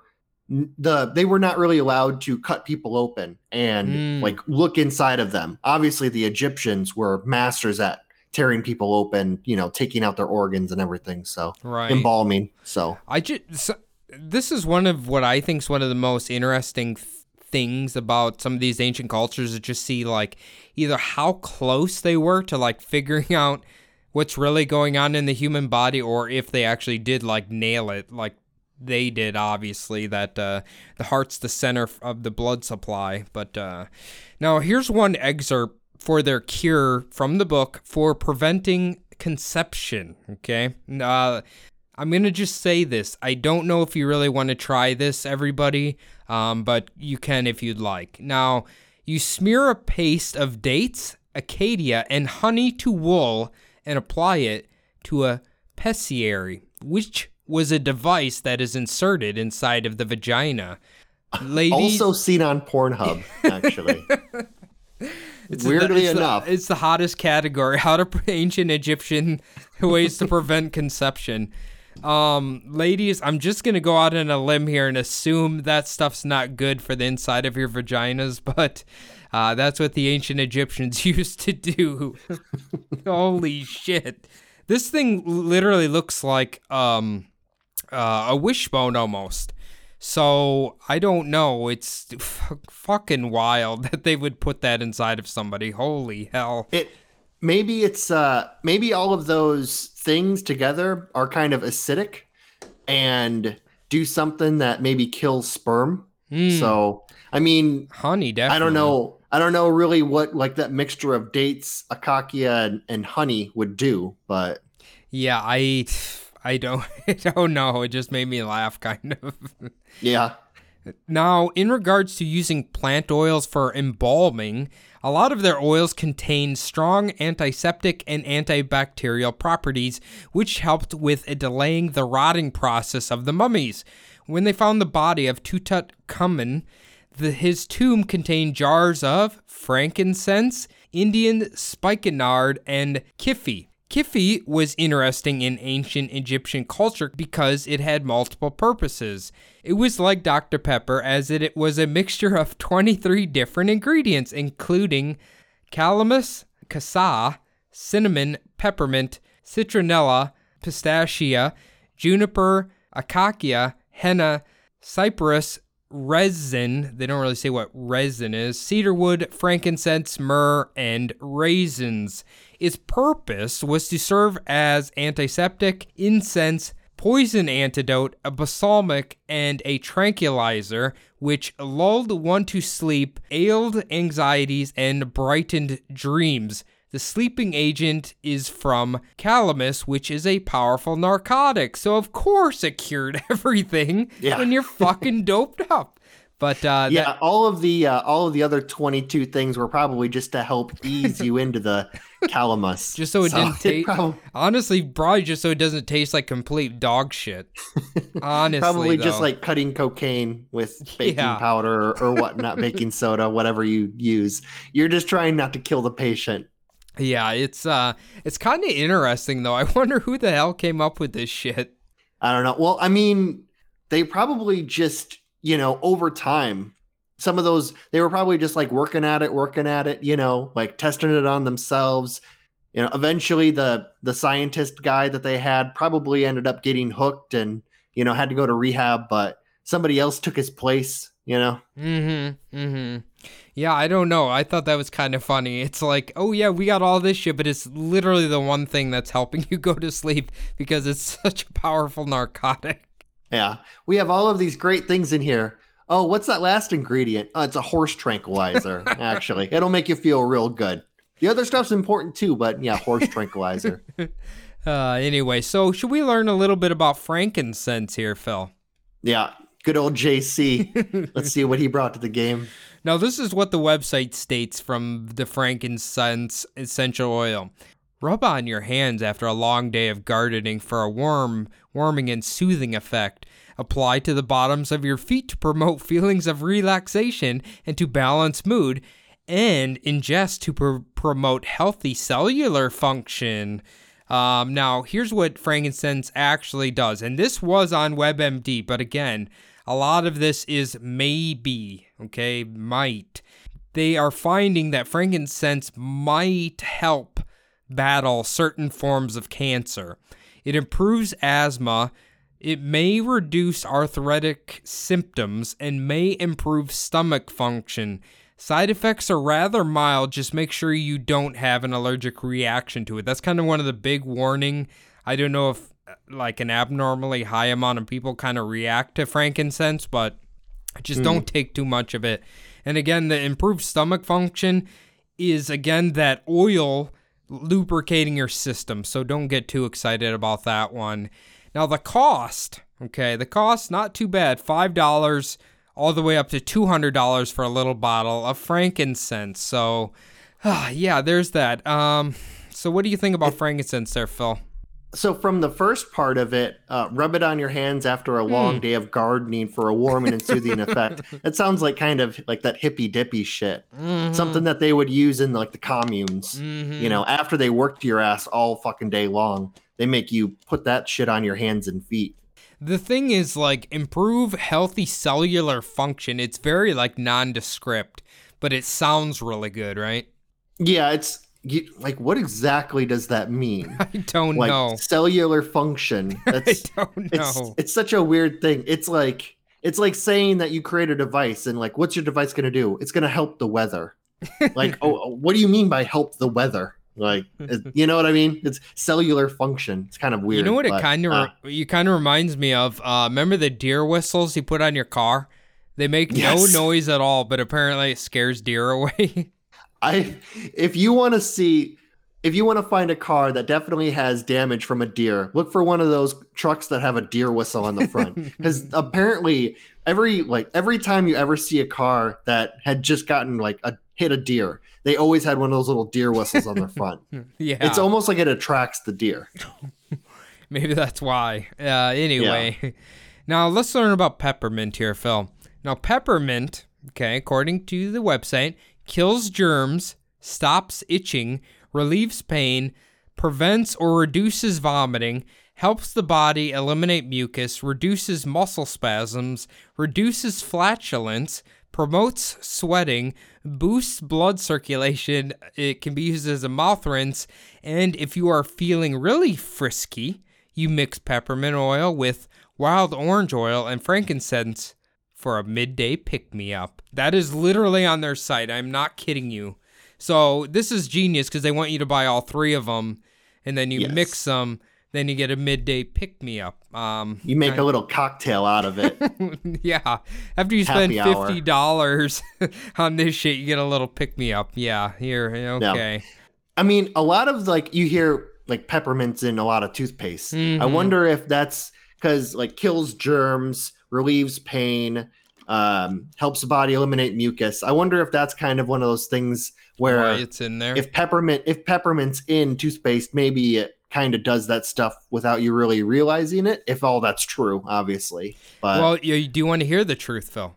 the they were not really allowed to cut people open and Mm. like look inside of them. Obviously, the Egyptians were masters at tearing people open, you know, taking out their organs and everything. So Right. embalming. So I just so, this is one of what I think is one of the most interesting th- things about some of these ancient cultures to just see like either how close they were to like figuring out what's really going on in the human body or if they actually did like nail it like they did obviously that uh, the heart's the center of the blood supply. But uh, now here's one excerpt for their cure from the book for preventing conception okay? Uh, I'm gonna just say this. I don't know if you really want to try this, everybody, um, but you can if you'd like. Now, you smear a paste of dates, acacia, and honey to wool and apply it to a pessary, which was a device that is inserted inside of the vagina. Ladies, also seen on Pornhub, actually. It's Weirdly it's the- enough. it's the hottest category. How to ancient Egyptian ways to prevent conception. Um, ladies, I'm just gonna go out on a limb here and assume that stuff's not good for the inside of your vaginas, but uh, that's what the ancient Egyptians used to do. Holy shit! This thing literally looks like um, uh, a wishbone almost. So I don't know. It's f- fucking wild that they would put that inside of somebody. Holy hell! it maybe it's uh maybe all of those things together are kind of acidic and do something that maybe kills sperm so i mean Honey, definitely. i don't know i don't know really what like that mixture of dates acacia and, and honey would do but Yeah, I, I don't, I don't know. It just made me laugh, kind of. yeah Now, in regards to using plant oils for embalming, a lot of their oils contain strong antiseptic and antibacterial properties, which helped with delaying the rotting process of the mummies. When they found the body of Tutankhamun, the, his tomb contained jars of frankincense, Indian spikenard, and kyphi. Kyphi was interesting in ancient Egyptian culture because it had multiple purposes. It was like Dr. Pepper, as it, it was a mixture of 23 different ingredients, including calamus, cassia, cinnamon, peppermint, citronella, pistachia, juniper, acacia, henna, cypress, resin. They don't really say what resin is. Cedarwood, frankincense, myrrh, and raisins. Its purpose was to serve as antiseptic, incense, poison antidote, a balsamic, and a tranquilizer, which lulled one to sleep, ailed anxieties, and brightened dreams. the sleeping agent is from calamus, which is a powerful narcotic. So of course it cured everything Yeah. when you're fucking doped up. But uh, Yeah, that, all of the uh, all of the other twenty two things were probably just to help ease you into the calamus, just so it didn't taste. prob- honestly, probably just so it doesn't taste like complete dog shit. Honestly, probably just like cutting cocaine with baking Yeah. powder or, or whatnot, baking soda, whatever you use. You're just trying not to kill the patient. Yeah, it's uh it's kind of interesting though. I wonder who the hell came up with this shit. I don't know. Well, I mean, they probably just, you know, over time, some of those, they were probably just like working at it, working at it, you know, like testing it on themselves. You know, eventually the the scientist guy that they had probably ended up getting hooked and, you know, had to go to rehab, but somebody else took his place, you know. Mm-hmm. Mm-hmm. Yeah, I don't know. I thought that was kind of funny. It's like, oh yeah, we got all this shit, but it's literally the one thing that's helping you go to sleep because it's such a powerful narcotic. Yeah. We have all of these great things in here. Oh, what's that last ingredient? Oh, it's a horse tranquilizer, actually. It'll make you feel real good. The other stuff's important too, but yeah, horse tranquilizer. Uh, anyway, so should we learn a little bit about frankincense here, Phil? Yeah, good old JC. Let's see what he brought to the game. Now, this is what the website states from the frankincense essential oil. Rub on your hands after a long day of gardening for a warm, warming and soothing effect. Apply to the bottoms of your feet to promote feelings of relaxation and to balance mood, and ingest to pr- promote healthy cellular function. Um, now, here's what frankincense actually does, and this was on WebMD, but again, a lot of this is maybe, okay, might. They are finding that frankincense might help battle certain forms of cancer. It improves asthma. It may reduce arthritic symptoms and may improve stomach function. Side effects are rather mild. Just make sure you don't have an allergic reaction to it. That's kind of one of the big warning. I don't know if uh, like an abnormally high amount of people kind of react to frankincense, but just don't take too much of it. And again, the improved stomach function is again that oil lubricating your system. So don't get too excited about that one. Now the cost, okay, the cost not too bad. Five dollars all the way up to two hundred dollars for a little bottle of frankincense. So ah, yeah, there's that. Um so what do you think about frankincense there, Phil? So, from the first part of it, uh, rub it on your hands after a long hmm. day of gardening for a warming and soothing effect. It sounds like kind of like that hippy dippy shit, something mm-hmm. that they would use in like the communes. You know, mm-hmm. after they worked your ass all fucking day long, they make you put that shit on your hands and feet. The thing is, like, improve healthy cellular function. It's very, like, nondescript, but it sounds really good, right? Yeah, it's you, like, what exactly does that mean? I don't like know. cellular function. I don't it's know. it's such a weird thing. It's like it's like saying that you create a device and like what's your device going to do? It's going to help the weather. Like, oh, what do you mean by help the weather? Like, you know what I mean? It's cellular function. It's kind of weird. You know what it kind of uh, you kind of reminds me of? Uh, remember the deer whistles you put on your car? They make Yes. no noise at all, but apparently it scares deer away. I if you want to see if you want to find a car that definitely has damage from a deer, look for one of those trucks that have a deer whistle on the front. Because apparently, every like every time you ever see a car that had just gotten like a hit a deer, they always had one of those little deer whistles on the front. yeah, It's almost like it attracts the deer. maybe that's why. Uh, anyway, now let's learn about peppermint here, Phil. Now peppermint, okay, according to the website, kills germs, stops itching, relieves pain, prevents or reduces vomiting, helps the body eliminate mucus, reduces muscle spasms, reduces flatulence, promotes sweating, boosts blood circulation. It can be used as a mouth rinse, and if you are feeling really frisky, you mix peppermint oil with wild orange oil and frankincense for a midday pick me up. That is literally on their site. I'm not kidding you. So this is genius because they want you to buy all three of them, and then you Yes. mix them. Then you get a midday pick me up. Um, You make a little cocktail out of it. yeah. After you spend Happy hour. fifty dollars on this shit, you get a little pick me up. Yeah. Here. Okay. I mean, a lot of like you hear like peppermints in a lot of toothpaste. I Mhm. wonder if that's because like kills germs, relieves pain, um, helps the body eliminate mucus. I wonder if that's kind of one of those things where Why it's in there. if peppermint if peppermint's in toothpaste, maybe it kind of does that stuff without you really realizing it. If all that's true, obviously. But well, you, you do want to hear the truth, Phil.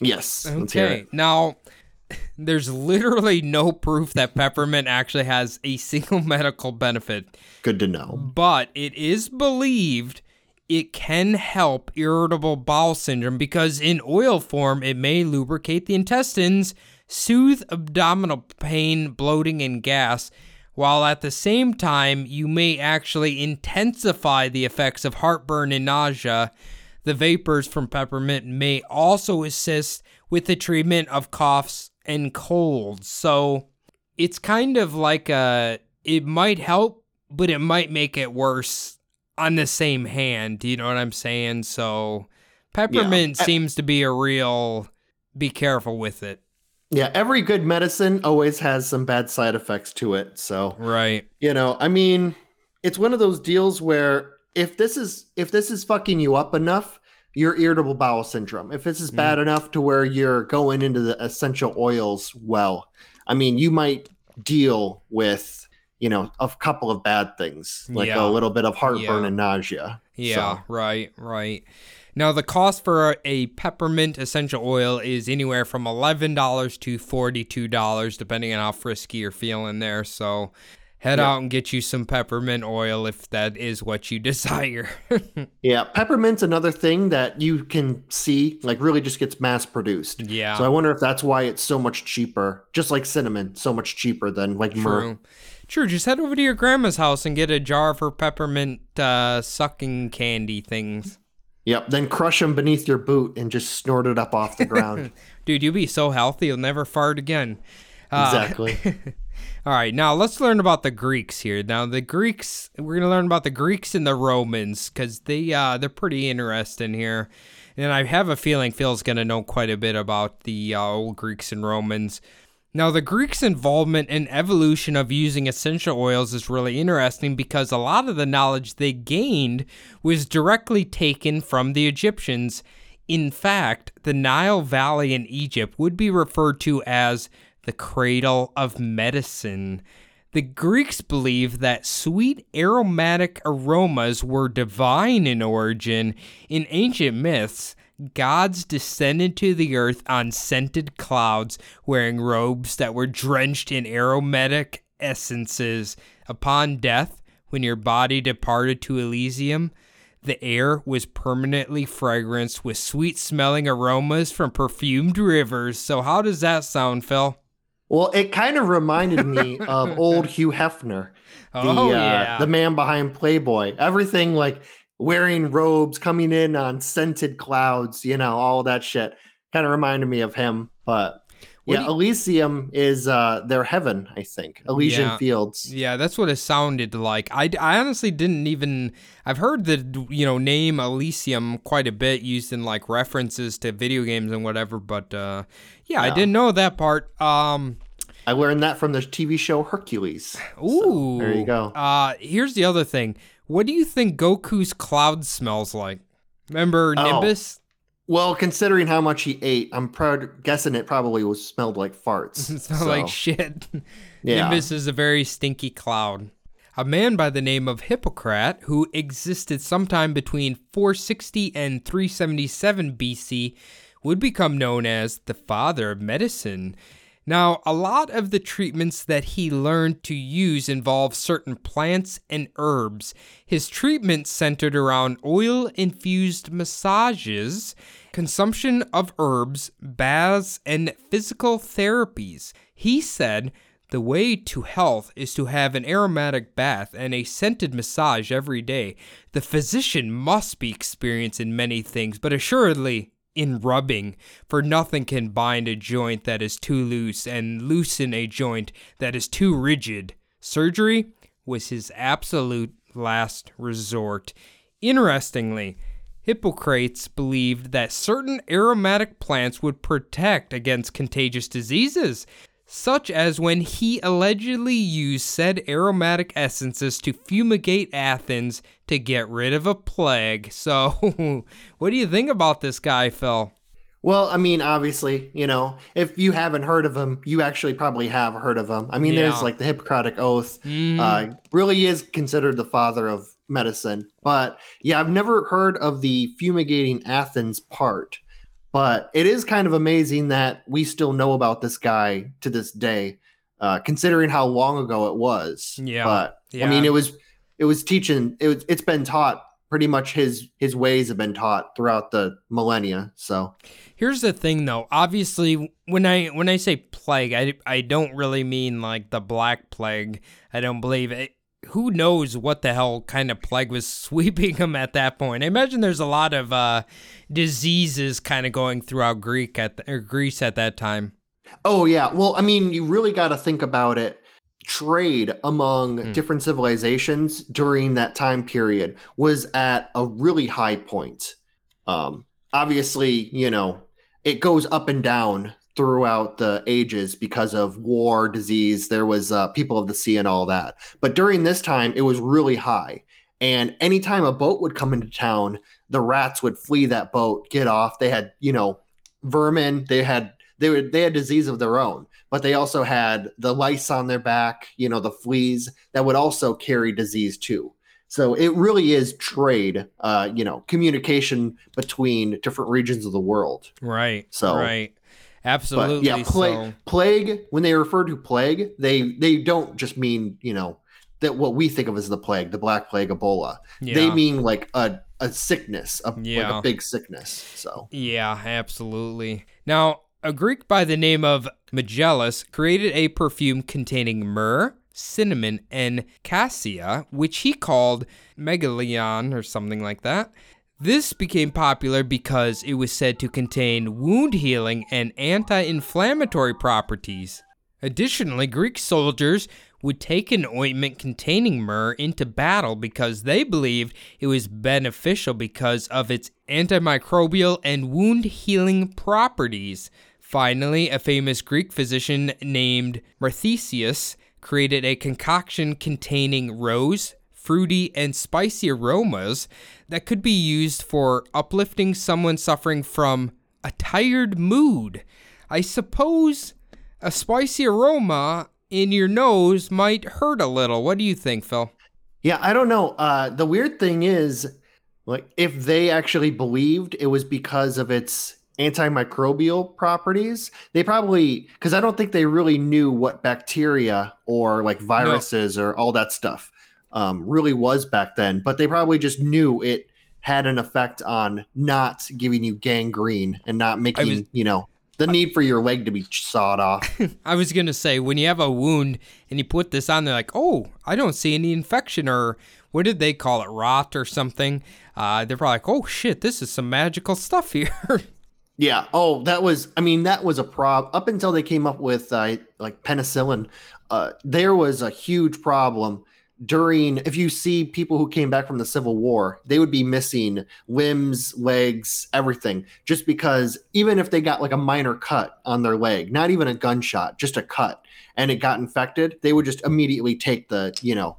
yes, Okay. Now, there's literally no proof that peppermint actually has a single medical benefit, Good to know. but it is believed it can help irritable bowel syndrome because in oil form it may lubricate the intestines, soothe abdominal pain, bloating, and gas. While at the same time, you may actually intensify the effects of heartburn and nausea. The vapors from peppermint may also assist with the treatment of coughs and colds. So it's kind of like a, it might help, but it might make it worse on the same hand. You know what I'm saying? So peppermint Yeah. seems to be a real, be careful with it. Yeah, every good medicine always has some bad side effects to it. So Right. you know i mean it's one of those deals where if this is if this is fucking you up enough you're irritable bowel syndrome if this is mm. bad enough to where you're going into the essential oils well i mean you might deal with you know a couple of bad things like Yeah. a little bit of heartburn Yeah. and nausea Yeah, So, right, right. Now the cost for a peppermint essential oil is anywhere from eleven dollars to forty-two dollars, depending on how frisky you're feeling there. So head Yeah. out and get you some peppermint oil if that is what you desire. yeah peppermint's another thing that you can see like really just gets mass produced yeah, so i wonder if that's why it's so much cheaper just like cinnamon so much cheaper than like myrrh True. Just head over to your grandma's house and get a jar of her peppermint uh, sucking candy things. Yep. Then crush them beneath your boot and just snort it up off the ground. Dude, you'll be so healthy you'll never fart again. Uh, exactly. All right, now let's learn about the Greeks here. Now the Greeks, we're gonna learn about the Greeks and the Romans because they uh, they're pretty interesting here, and I have a feeling Phil's gonna know quite a bit about the uh, old Greeks and Romans. Now the Greeks' involvement in evolution of using essential oils is really interesting because a lot of the knowledge they gained was directly taken from the Egyptians. In fact, the Nile Valley in Egypt would be referred to as the cradle of medicine. The Greeks believed that sweet aromatic aromas were divine in origin. In ancient myths, gods descended to the earth on scented clouds, wearing robes that were drenched in aromatic essences. Upon death, when your body departed to Elysium, the air was permanently fragranced with sweet smelling aromas from perfumed rivers. So, how does that sound, Phil? well, it kind of reminded me of old Hugh Hefner, the Oh, uh, the man behind Playboy. Everything like wearing robes, coming in on scented clouds, you know, all that shit. Kind of reminded me of him. But What yeah, you- Elysium is uh their heaven, I think. Elysian Yeah. Fields. Yeah, that's what it sounded like. I, I honestly didn't even. I've heard the you know name Elysium quite a bit used in like references to video games and whatever, but uh, yeah, I didn't know that part. Um, I learned that from the TV show Hercules. ooh, there you go. Uh, here's the other thing. What do you think Goku's cloud smells like? Remember Oh. Nimbus? Well, considering how much he ate, I'm proud guessing it probably was smelled like farts. It smells So, like shit. Yeah. Nimbus is a very stinky cloud. A man by the name of Hippocrat, who existed sometime between 460 and 377 BC, would become known as the father of medicine. Now, a lot of the treatments that he learned to use involve certain plants and herbs. His treatment centered around oil infused massages, consumption of herbs, baths, and physical therapies. He said, the way to health is to have an aromatic bath and a scented massage every day. The physician must be experienced in many things, but assuredly in rubbing, for nothing can bind a joint that is too loose and loosen a joint that is too rigid. Surgery was his absolute last resort. Interestingly, Hippocrates believed that certain aromatic plants would protect against contagious diseases. Such as when he allegedly used said aromatic essences to fumigate Athens to get rid of a plague. So, what do you think about this guy, Phil? Well, I mean, obviously, you know, if you haven't heard of him, you actually probably have heard of him. I mean, Yeah. there's like the Hippocratic Oath. Mhm. Uh, really is considered the father of medicine. But yeah, I've never heard of the fumigating Athens part. But it is kind of amazing that we still know about this guy to this day, uh, considering how long ago it was. Yeah. But Yeah. I mean, it was it was teaching. It was, it's been taught pretty much. His his ways have been taught throughout the millennia. So. Here's the thing though. Obviously, when I when I say plague, I I don't really mean like the black plague. I don't believe it. Who knows what the hell kind of plague was sweeping them at that point? I imagine there's a lot of uh, diseases kind of going throughout Greek at the, or Greece at that time. Oh yeah. Well, I mean, you really got to think about it. Trade among Hmm. different civilizations during that time period was at a really high point. Um, obviously, you know, it goes up and down throughout the ages because of war, disease. There was uh, people of the sea and all that. But during this time, it was really high. And anytime a boat would come into town, the rats would flee that boat, get off. They had, you know, vermin. They had they were they had disease of their own, but they also had the lice on their back, you know, the fleas that would also carry disease too. So it really is trade, uh, you know, communication between different regions of the world. Right. So- right. But Absolutely. yeah, plague, so- plague. When they refer to plague, they they don't just mean you know that what we think of as the plague, the black plague, Ebola. They mean like a a sickness, a, like a big sickness. So Yeah, absolutely. Now, a Greek by the name of Megallus created a perfume containing myrrh, cinnamon, and cassia, which he called Megaleion or something like that. This became popular because it was said to contain wound healing and anti inflammatory properties. Additionally, Greek soldiers would take an ointment containing myrrh into battle because they believed it was beneficial because of its antimicrobial and wound healing properties. Finally, a famous Greek physician named Marthesius created a concoction containing rose, fruity, and spicy aromas that could be used for uplifting someone suffering from a tired mood. I suppose a spicy aroma in your nose might hurt a little. What do you think, Phil? Yeah, I don't know. Uh, the weird thing is, like, if they actually believed it was because of its antimicrobial properties, they probably, because I don't think they really knew what bacteria or like viruses or all that stuff um, really was back then, but they probably just knew it had an effect on not giving you gangrene and not making, was- you know, the need for your leg to be sawed off. I was gonna say when you have a wound and you put this on, they're like, "Oh, I don't see any infection," or what did they call it, rot or something? Uh, they're probably like, "Oh shit, this is some magical stuff here." Yeah. Oh, that was. I mean, that was a prob. Up until they came up with uh, like penicillin, uh, there was a huge problem during. If you see people who came back from the Civil War, they would be missing limbs, legs, everything, just because even if they got like a minor cut on their leg, not even a gunshot, just a cut, and it got infected, they would just immediately take the, you know,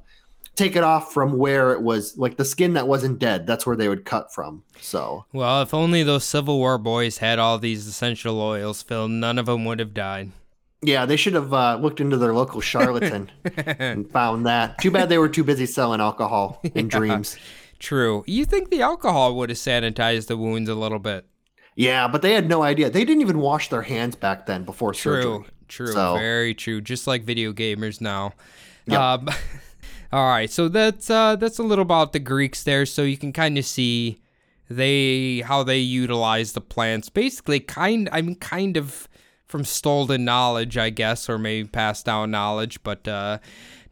take it off from where it was, like the skin that wasn't dead. That's where they would cut from. So. well, if only those Civil War boys had all these essential oils, Phil, none of them would have died. Yeah, they should have uh, looked into their local charlatan and found that. Too bad they were too busy selling alcohol and dreams. True. You think the alcohol would have sanitized the wounds a little bit? Yeah, but they had no idea. They didn't even wash their hands back then before True, surgery. true, So- very true. Just like video gamers now. Yep. Um, all right, so that's uh, that's a little about the Greeks there. So you can kind of see they how they utilize the plants. Basically, kind I mean, kind of from stolen knowledge, I guess, or maybe passed down knowledge. But uh,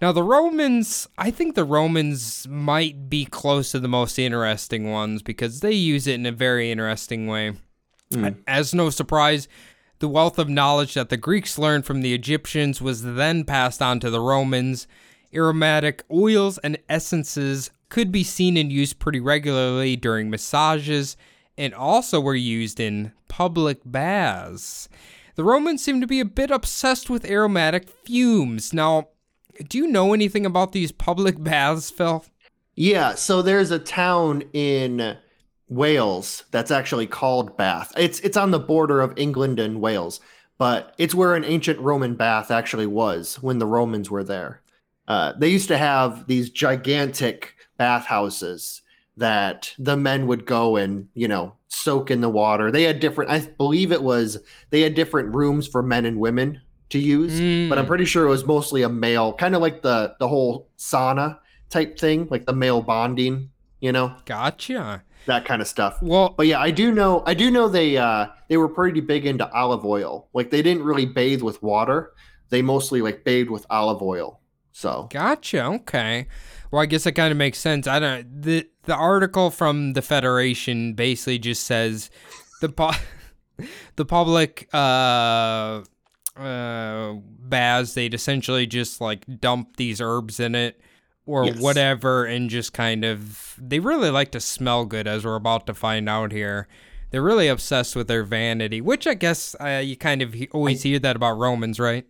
now the Romans, I think the Romans might be close to the most interesting ones because they use it in a very interesting way. As no surprise, the wealth of knowledge that the Greeks learned from the Egyptians was then passed on to the Romans. Aromatic oils and essences could be seen and used pretty regularly during massages and also were used in public baths. The Romans seem to be a bit obsessed with aromatic fumes. Now, do you know anything about these public baths, Phil? Yeah, so there's a town in Wales that's actually called Bath. It's it's on the border of England and Wales, but it's where an ancient Roman bath actually was when the Romans were there. Uh, they used to have these gigantic bathhouses that the men would go and you know soak in the water. They had different. I believe it was they had different rooms for men and women to use, but I'm Mm. pretty sure it was mostly a male, kind of like the the whole sauna type thing, like the male bonding, you know, Gotcha. that kind of stuff. Well, But yeah, I do know I do know they uh they were pretty big into olive oil. Like they didn't really bathe with water. They mostly like bathed with olive oil. So Gotcha. Okay. Well, I guess that kind of makes sense. I don't. the The article from the Federation basically just says the pu- the public uh uh baths they'd essentially just like dump these herbs in it or Yes. whatever and just kind of they really like to smell good as we're about to find out here. They're really obsessed with their vanity, which I guess uh, you kind of he- always hear that about Romans, right?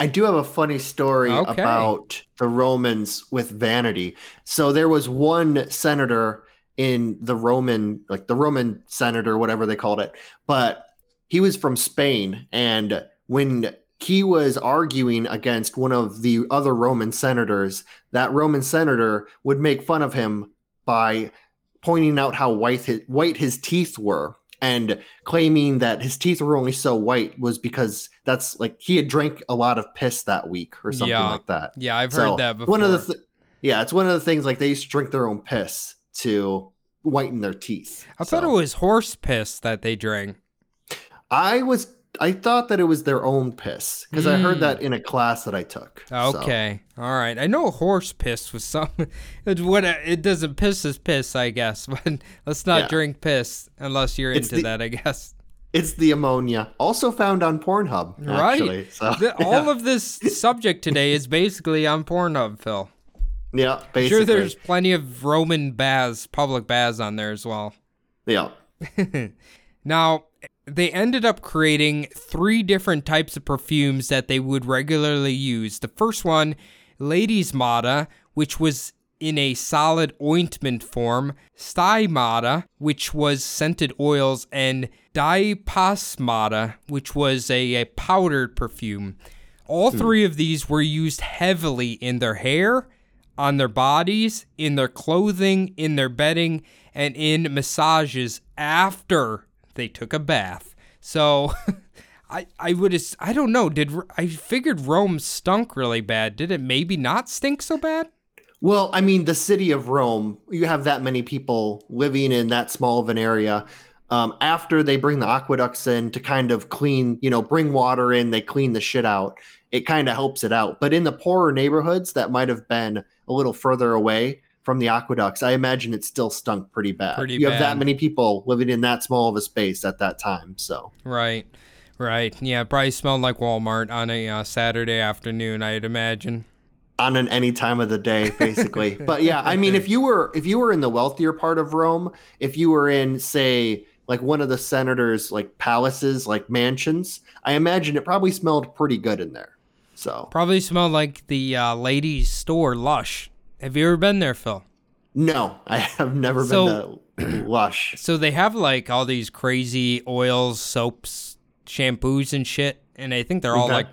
I do have a funny story Okay. about the Romans with vanity. So there was one senator in the Roman, like the Roman senator, whatever they called it, but he was from Spain. And when he was arguing against one of the other Roman senators, that Roman senator would make fun of him by pointing out how white his, white his teeth were and claiming that his teeth were only so white was because that's like he had drank a lot of piss that week or something Yeah. like that. Yeah, I've So, heard that before. One of the th- yeah, it's one of the things like they used to drink their own piss to whiten their teeth. I thought it was horse piss that they drank. I was I thought that it was their own piss because I heard Mm. that in a class that I took. So, Okay, all right. I know horse piss was some. It's what it doesn't piss is piss, I guess. But let's not Yeah. drink piss unless you're It's into the- that, I guess. it's the ammonia, also found on Pornhub. Right. Actually, so The- all of this subject today is basically on Pornhub, Phil. yeah, I'm basically, sure there's plenty of Roman baths, public baths on there as well. yeah. Now, they ended up creating three different types of perfumes that they would regularly use. The first one, Ladysmata, which was in a solid ointment form, Stymmata, which was scented oils, and Diapasmata, which was a, a powdered perfume. All hmm. three of these were used heavily in their hair, on their bodies, in their clothing, in their bedding, and in massages after they took a bath. So I I would I don't know, did I figured Rome stunk really bad. Did it maybe not stink so bad? Well, I mean, the city of Rome, you have that many people living in that small of an area. Um, after they bring the aqueducts in to kind of clean, you know, bring water in, they clean the shit out. It kind of helps it out. But in the poorer neighborhoods that might have been a little further away from the aqueducts, I imagine it still stunk pretty bad. Pretty you have that many people living in that small of a space at that time. So, Right. Right. Yeah, it probably smelled like Walmart on a uh, Saturday afternoon, I'd imagine. on an any time of the day basically but yeah i mean if you were if you were in the wealthier part of rome if you were in say like one of the senators like palaces like mansions i imagine it probably smelled pretty good in there so Probably smelled like the uh, ladies' store, Lush. Have you ever been there, Phil? no i have never So- been to lush So they have like all these crazy oils, soaps, shampoos, and shit, and I think they're all Okay. like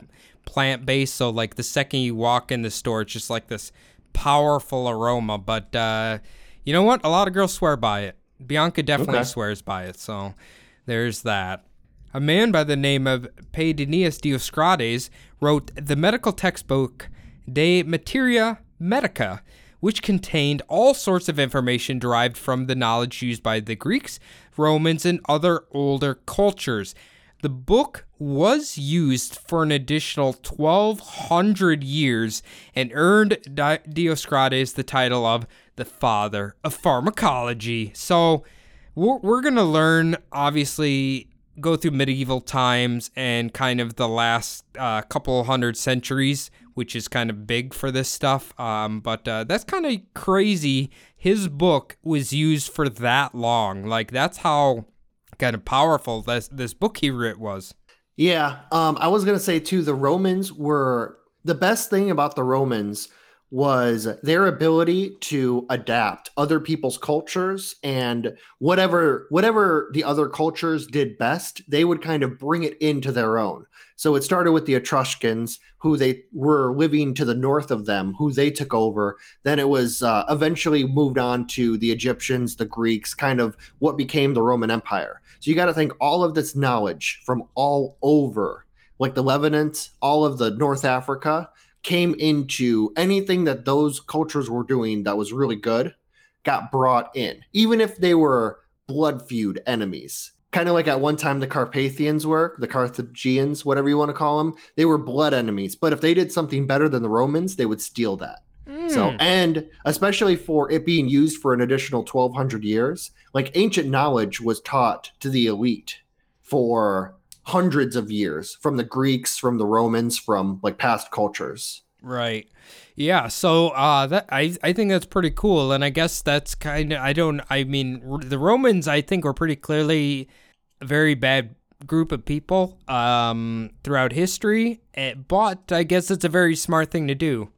plant based. So like the second you walk in the store, it's just like this powerful aroma. But uh, you know what? A lot of girls swear by it. Bianca definitely Okay. swears by it. So there's that. A man by the name of Pedanius Dioscorides wrote the medical textbook De Materia Medica, which contained all sorts of information derived from the knowledge used by the Greeks, Romans, and other older cultures. The book was used for an additional 1200 years and earned Di- Dioscorides the title of the father of pharmacology. So we're, we're going to learn, obviously, go through medieval times and kind of the last uh, couple hundred centuries, which is kind of big for this stuff. Um, but uh, that's kind of crazy. His book was used for that long. Like, that's how kind of powerful this, this book he wrote was. Yeah, um, I was gonna say too. The Romans were the best thing about the Romans was their ability to adapt other people's cultures and whatever whatever the other cultures did best they would kind of bring it into their own. So it started with the etruscans who they were living to the north of them who they took over. Then it was uh, eventually moved on to the egyptians the greeks kind of what became the roman empire. So you got to think all of this knowledge from all over like the levant all of the north africa came into anything that those cultures were doing that was really good got brought in, even if they were blood feud enemies. Kind of like at one time the Carpathians were, the Carthaginians, whatever you want to call them, they were blood enemies. But if they did something better than the Romans, they would steal that. So, hmm. and especially for it being used for an additional 1200 years, like ancient knowledge was taught to the elite for hundreds of years from the Greeks, from the Romans, from like past cultures. Right. Yeah, so uh that I I think that's pretty cool and I guess that's kind of I don't I mean the Romans I think were pretty clearly a very bad group of people um throughout history, eh, but I guess it's a very smart thing to do.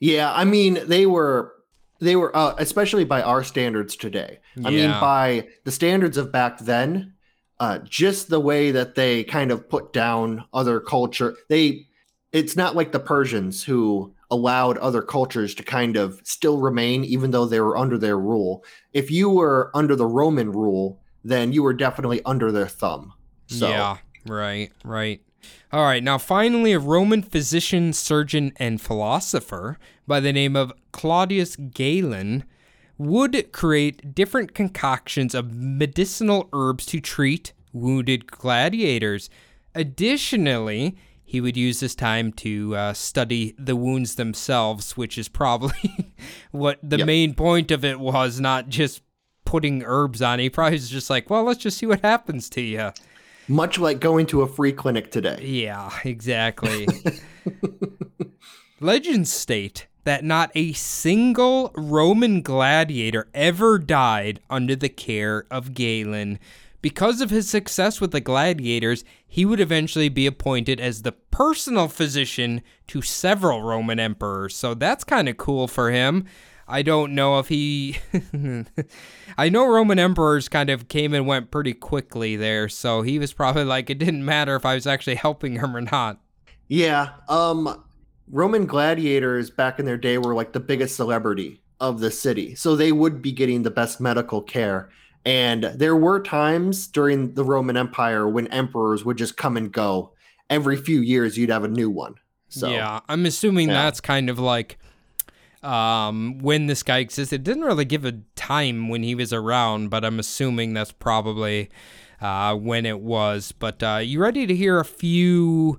Yeah, I mean they were they were uh, especially by our standards today. I mean by the standards of back then, uh, just the way that they kind of put down other culture. They it's not like the Persians who allowed other cultures to kind of still remain even though they were under their rule. If you were under the Roman rule, then you were definitely under their thumb. So Yeah, right, right. All right, now finally, a Roman physician, surgeon, and philosopher by the name of Claudius Galen would create different concoctions of medicinal herbs to treat wounded gladiators. Additionally, he would use this time to uh, study the wounds themselves, which is probably what the Yep. main point of it was, not just putting herbs on. He probably was just like, well, let's just see what happens to you. much like going to a free clinic today. Yeah, exactly. Legends state that not a single Roman gladiator ever died under the care of Galen. Because of his success with the gladiators, he would eventually be appointed as the personal physician to several Roman emperors. So that's kind of cool for him. I don't know if he. I know Roman emperors kind of came and went pretty quickly there, so he was probably like, it didn't matter if I was actually helping him or not. Yeah. Um Roman gladiators back in their day were like the biggest celebrity of the city. So they would be getting the best medical care. And there were times during the Roman Empire when emperors would just come and go. Every few years you'd have a new one. So yeah, I'm assuming Yeah. that's kind of like um, when this guy existed. It didn't really give a time when he was around, but I'm assuming that's probably uh, when it was. But uh, you ready to hear a few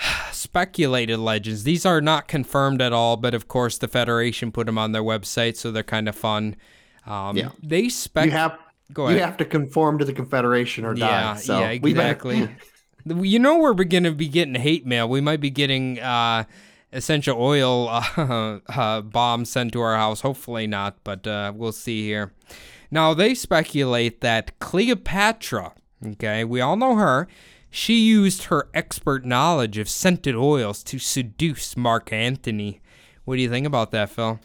speculated legends? These are not confirmed at all, but of course the Federation put them on their website, so they're kind of fun. Um, Yeah. They spec. you have Go you have to conform to the Confederation or Yeah, die. So yeah, we better- exactly. you know we're going to be getting hate mail. We might be getting uh, essential oil uh, uh, bombs sent to our house. Hopefully not, but uh, we'll see here. Now they speculate that Cleopatra. Okay, we all know her. She used her expert knowledge of scented oils to seduce Mark Antony. What do you think about that, Phil?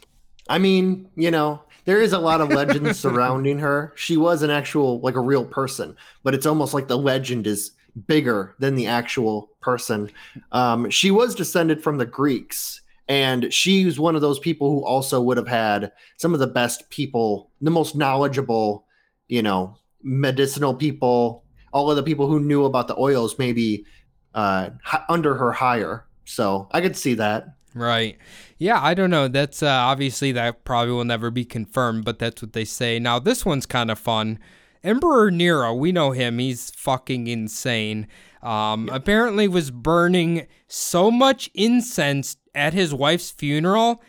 I mean, you know, there is a lot of legends surrounding her. She was an actual, like a real person, but it's almost like the legend is bigger than the actual person. Um, she was descended from the Greeks, and she was one of those people who also would have had some of the best people, the most knowledgeable, you know, medicinal people, all of the people who knew about the oils, maybe uh, under her higher. So I could see that. Right. Yeah, I don't know. That's uh, obviously that probably will never be confirmed, but that's what they say. Now, this one's kind of fun. Emperor Nero, we know him. He's fucking insane. Um, Apparently, was burning so much incense at his wife's funeral.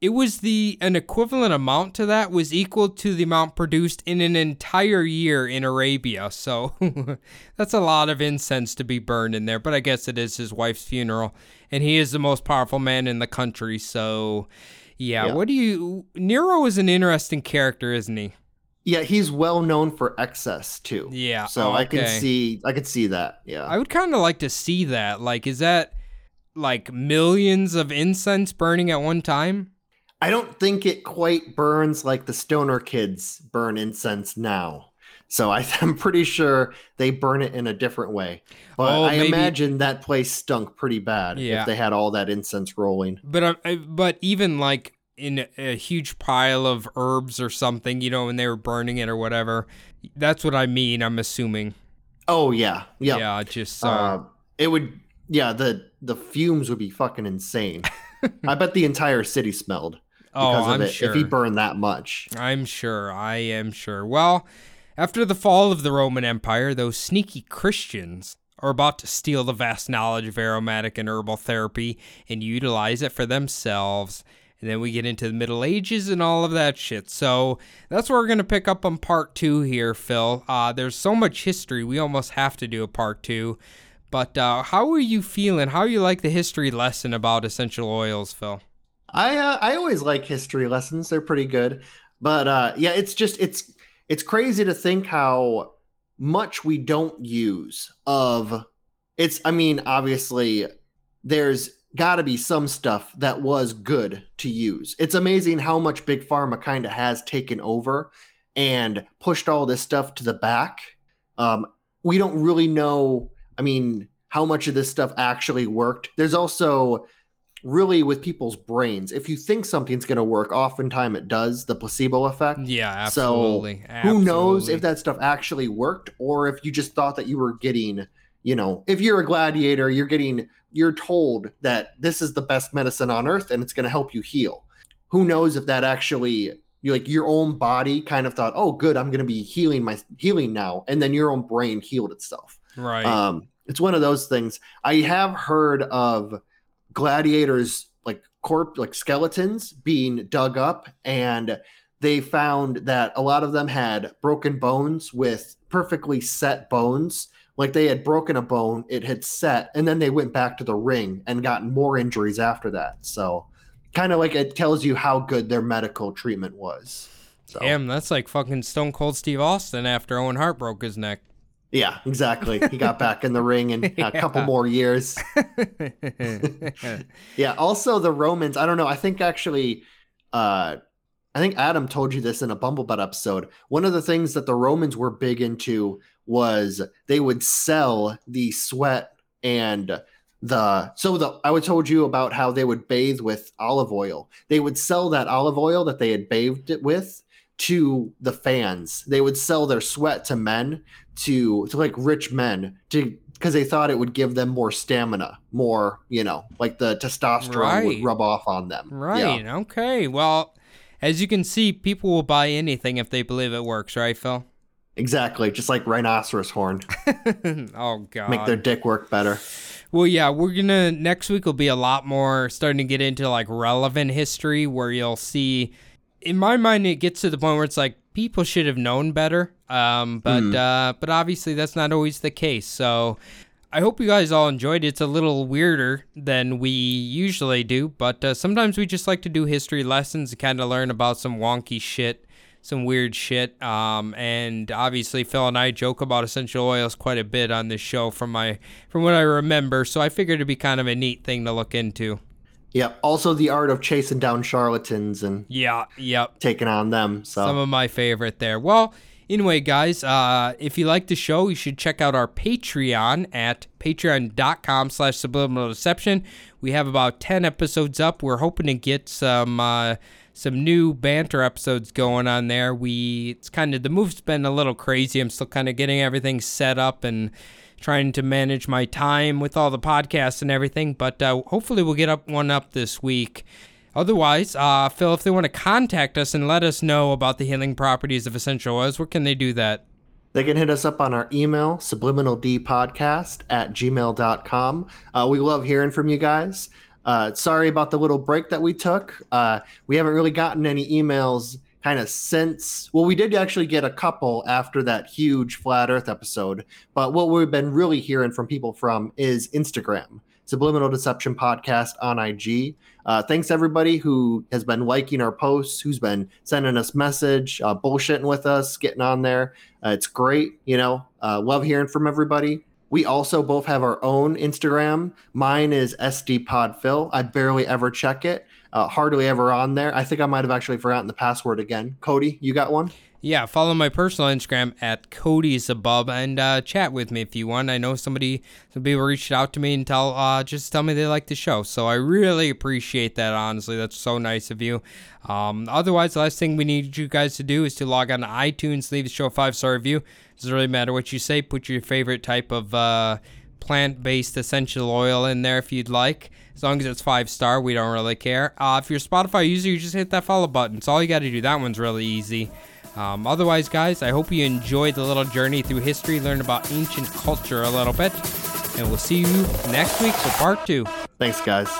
It was the an equivalent amount to that was equal to the amount produced in an entire year in Arabia. So that's a lot of incense to be burned in there. But I guess it is his wife's funeral, and he is the most powerful man in the country. So yeah, Yeah. what do you? Nero is an interesting character, isn't he? Yeah, he's well known for excess too. Yeah. So I can see I could see that. Yeah. I would kind of like to see that. Like, is that like millions of incense burning at one time? I don't think it quite burns like the stoner kids burn incense now. So I, I'm pretty sure they burn it in a different way. But Oh, I maybe- imagine that place stunk pretty bad Yeah. if they had all that incense rolling. But uh, but even like in a huge pile of herbs or something, you know, when they were burning it or whatever. That's what I mean. I'm assuming. Oh yeah, yeah. Yeah. Just uh, Uh, it would. Yeah, the the fumes would be fucking insane. I bet the entire city smelled oh, because I'm it sure. if he burned that much. I'm sure. I am sure. Well, after the fall of the Roman Empire, those sneaky Christians are about to steal the vast knowledge of aromatic and herbal therapy and utilize it for themselves. And then we get into the Middle Ages and all of that shit. So that's where we're going to pick up on part two here, Phil. Uh, there's so much history, we almost have to do a part two. But uh, how are you feeling? How you like the history lesson about essential oils, Phil? I uh, I always like history lessons; they're pretty good. But uh, yeah, it's just it's it's crazy to think how much we don't use of it's. I mean, obviously, there's got to be some stuff that was good to use. It's amazing how much big pharma kind of has taken over and pushed all this stuff to the back. Um, we don't really know. I mean, how much of this stuff actually worked? There's also really with people's brains. If you think something's going to work, oftentimes it does. The placebo effect. Yeah, So, absolutely. Who knows if that stuff actually worked or if you just thought that you were getting, you know, if you're a gladiator, you're getting, you're told that this is the best medicine on earth and it's going to help you heal. Who knows if that actually, you like your own body kind of thought, oh, good, I'm going to be healing my healing now, and then your own brain healed itself. Right. Um, it's one of those things. I have heard of gladiators like corp like skeletons being dug up and they found that a lot of them had broken bones with perfectly set bones. Like they had broken a bone it had set and then they went back to the ring and gotten more injuries after that. So kind of like it tells you how good their medical treatment was. So Damn, that's like fucking Stone Cold Steve Austin after Owen Hart broke his neck. Yeah exactly he got back in the ring in a couple more years Yeah. Also, the Romans. I don't know. I think actually, uh, I think Adam told you this in a Bumblebutt episode. One of the things that the Romans were big into was they would sell the sweat and the so the I was told you about how they would bathe with olive oil. They would sell that olive oil that they had bathed it with to the fans. They would sell their sweat to men to to like rich men to because they thought it would give them more stamina, more you know, like the testosterone Right. would rub off on them. right. Yeah. Okay. Well, as you can see, people will buy anything if they believe it works, right, Phil? Exactly. Just like rhinoceros horn, oh God. make their dick work better. Well, yeah, we're gonna next week will be a lot more starting to get into like relevant history where you'll see. In my mind, it gets to the point where it's like people should have known better, um, but uh, but obviously that's not always the case. So I hope you guys all enjoyed it. It's a little weirder than we usually do, but uh, sometimes we just like to do history lessons and kind of learn about some wonky shit, some weird shit. Um, and obviously, Phil and I joke about essential oils quite a bit on this show from my from what I remember. So I figured it'd be kind of a neat thing to look into. Yeah. Also, the art of chasing down charlatans and Yeah, yep. taking on them. So Some of my favorite there. Well, anyway, guys, uh, if you like the show, you should check out our Patreon at patreon.com slash subliminal deception. We have about 10 episodes up. We're hoping to get some uh, some new banter episodes going on there. We it's kind of the move's been a little crazy. I'm still kind of getting everything set up and trying to manage my time with all the podcasts and everything, but uh, hopefully we'll get up one up this week. Otherwise, uh, Phil, if they want to contact us and let us know about the healing properties of essential oils, where can they do that? They can hit us up on our email, subliminaldpodcast at gmail.com. Uh, we love hearing from you guys. Uh, sorry about the little break that we took. Uh, we haven't really gotten any emails kind of since. Well, we did actually get a couple after that huge Flat Earth episode, but what we've been really hearing from people from is Instagram. Subliminal Deception Podcast on IG. Uh, thanks everybody who has been liking our posts, who's been sending us message, uh, bullshitting with us, getting on there. Uh, it's great, you know. Uh, love hearing from everybody. We also both have our own Instagram. Mine is SDPodPhil. I barely ever check it. Uh, hardly ever on there. I think I might have actually forgotten the password again. Cody, you got one? Yeah, follow my personal Instagram at Cody's above and uh, chat with me if you want. I know somebody some people reached out to me and tell uh, just tell me they like the show, so I really appreciate that. Honestly, that's so nice of you. Um, otherwise, the last thing we need you guys to do is to log on to iTunes, leave the show a five star review. It doesn't really matter what you say. Put your favorite type of uh, plant based essential oil in there if you'd like. As long as it's five star, we don't really care. Uh, if you're a Spotify user, you just hit that follow button. It's all you got to do. That one's really easy. Um, otherwise, guys, I hope you enjoyed the little journey through history, learn about ancient culture a little bit, and we'll see you next week for part two. Thanks, guys.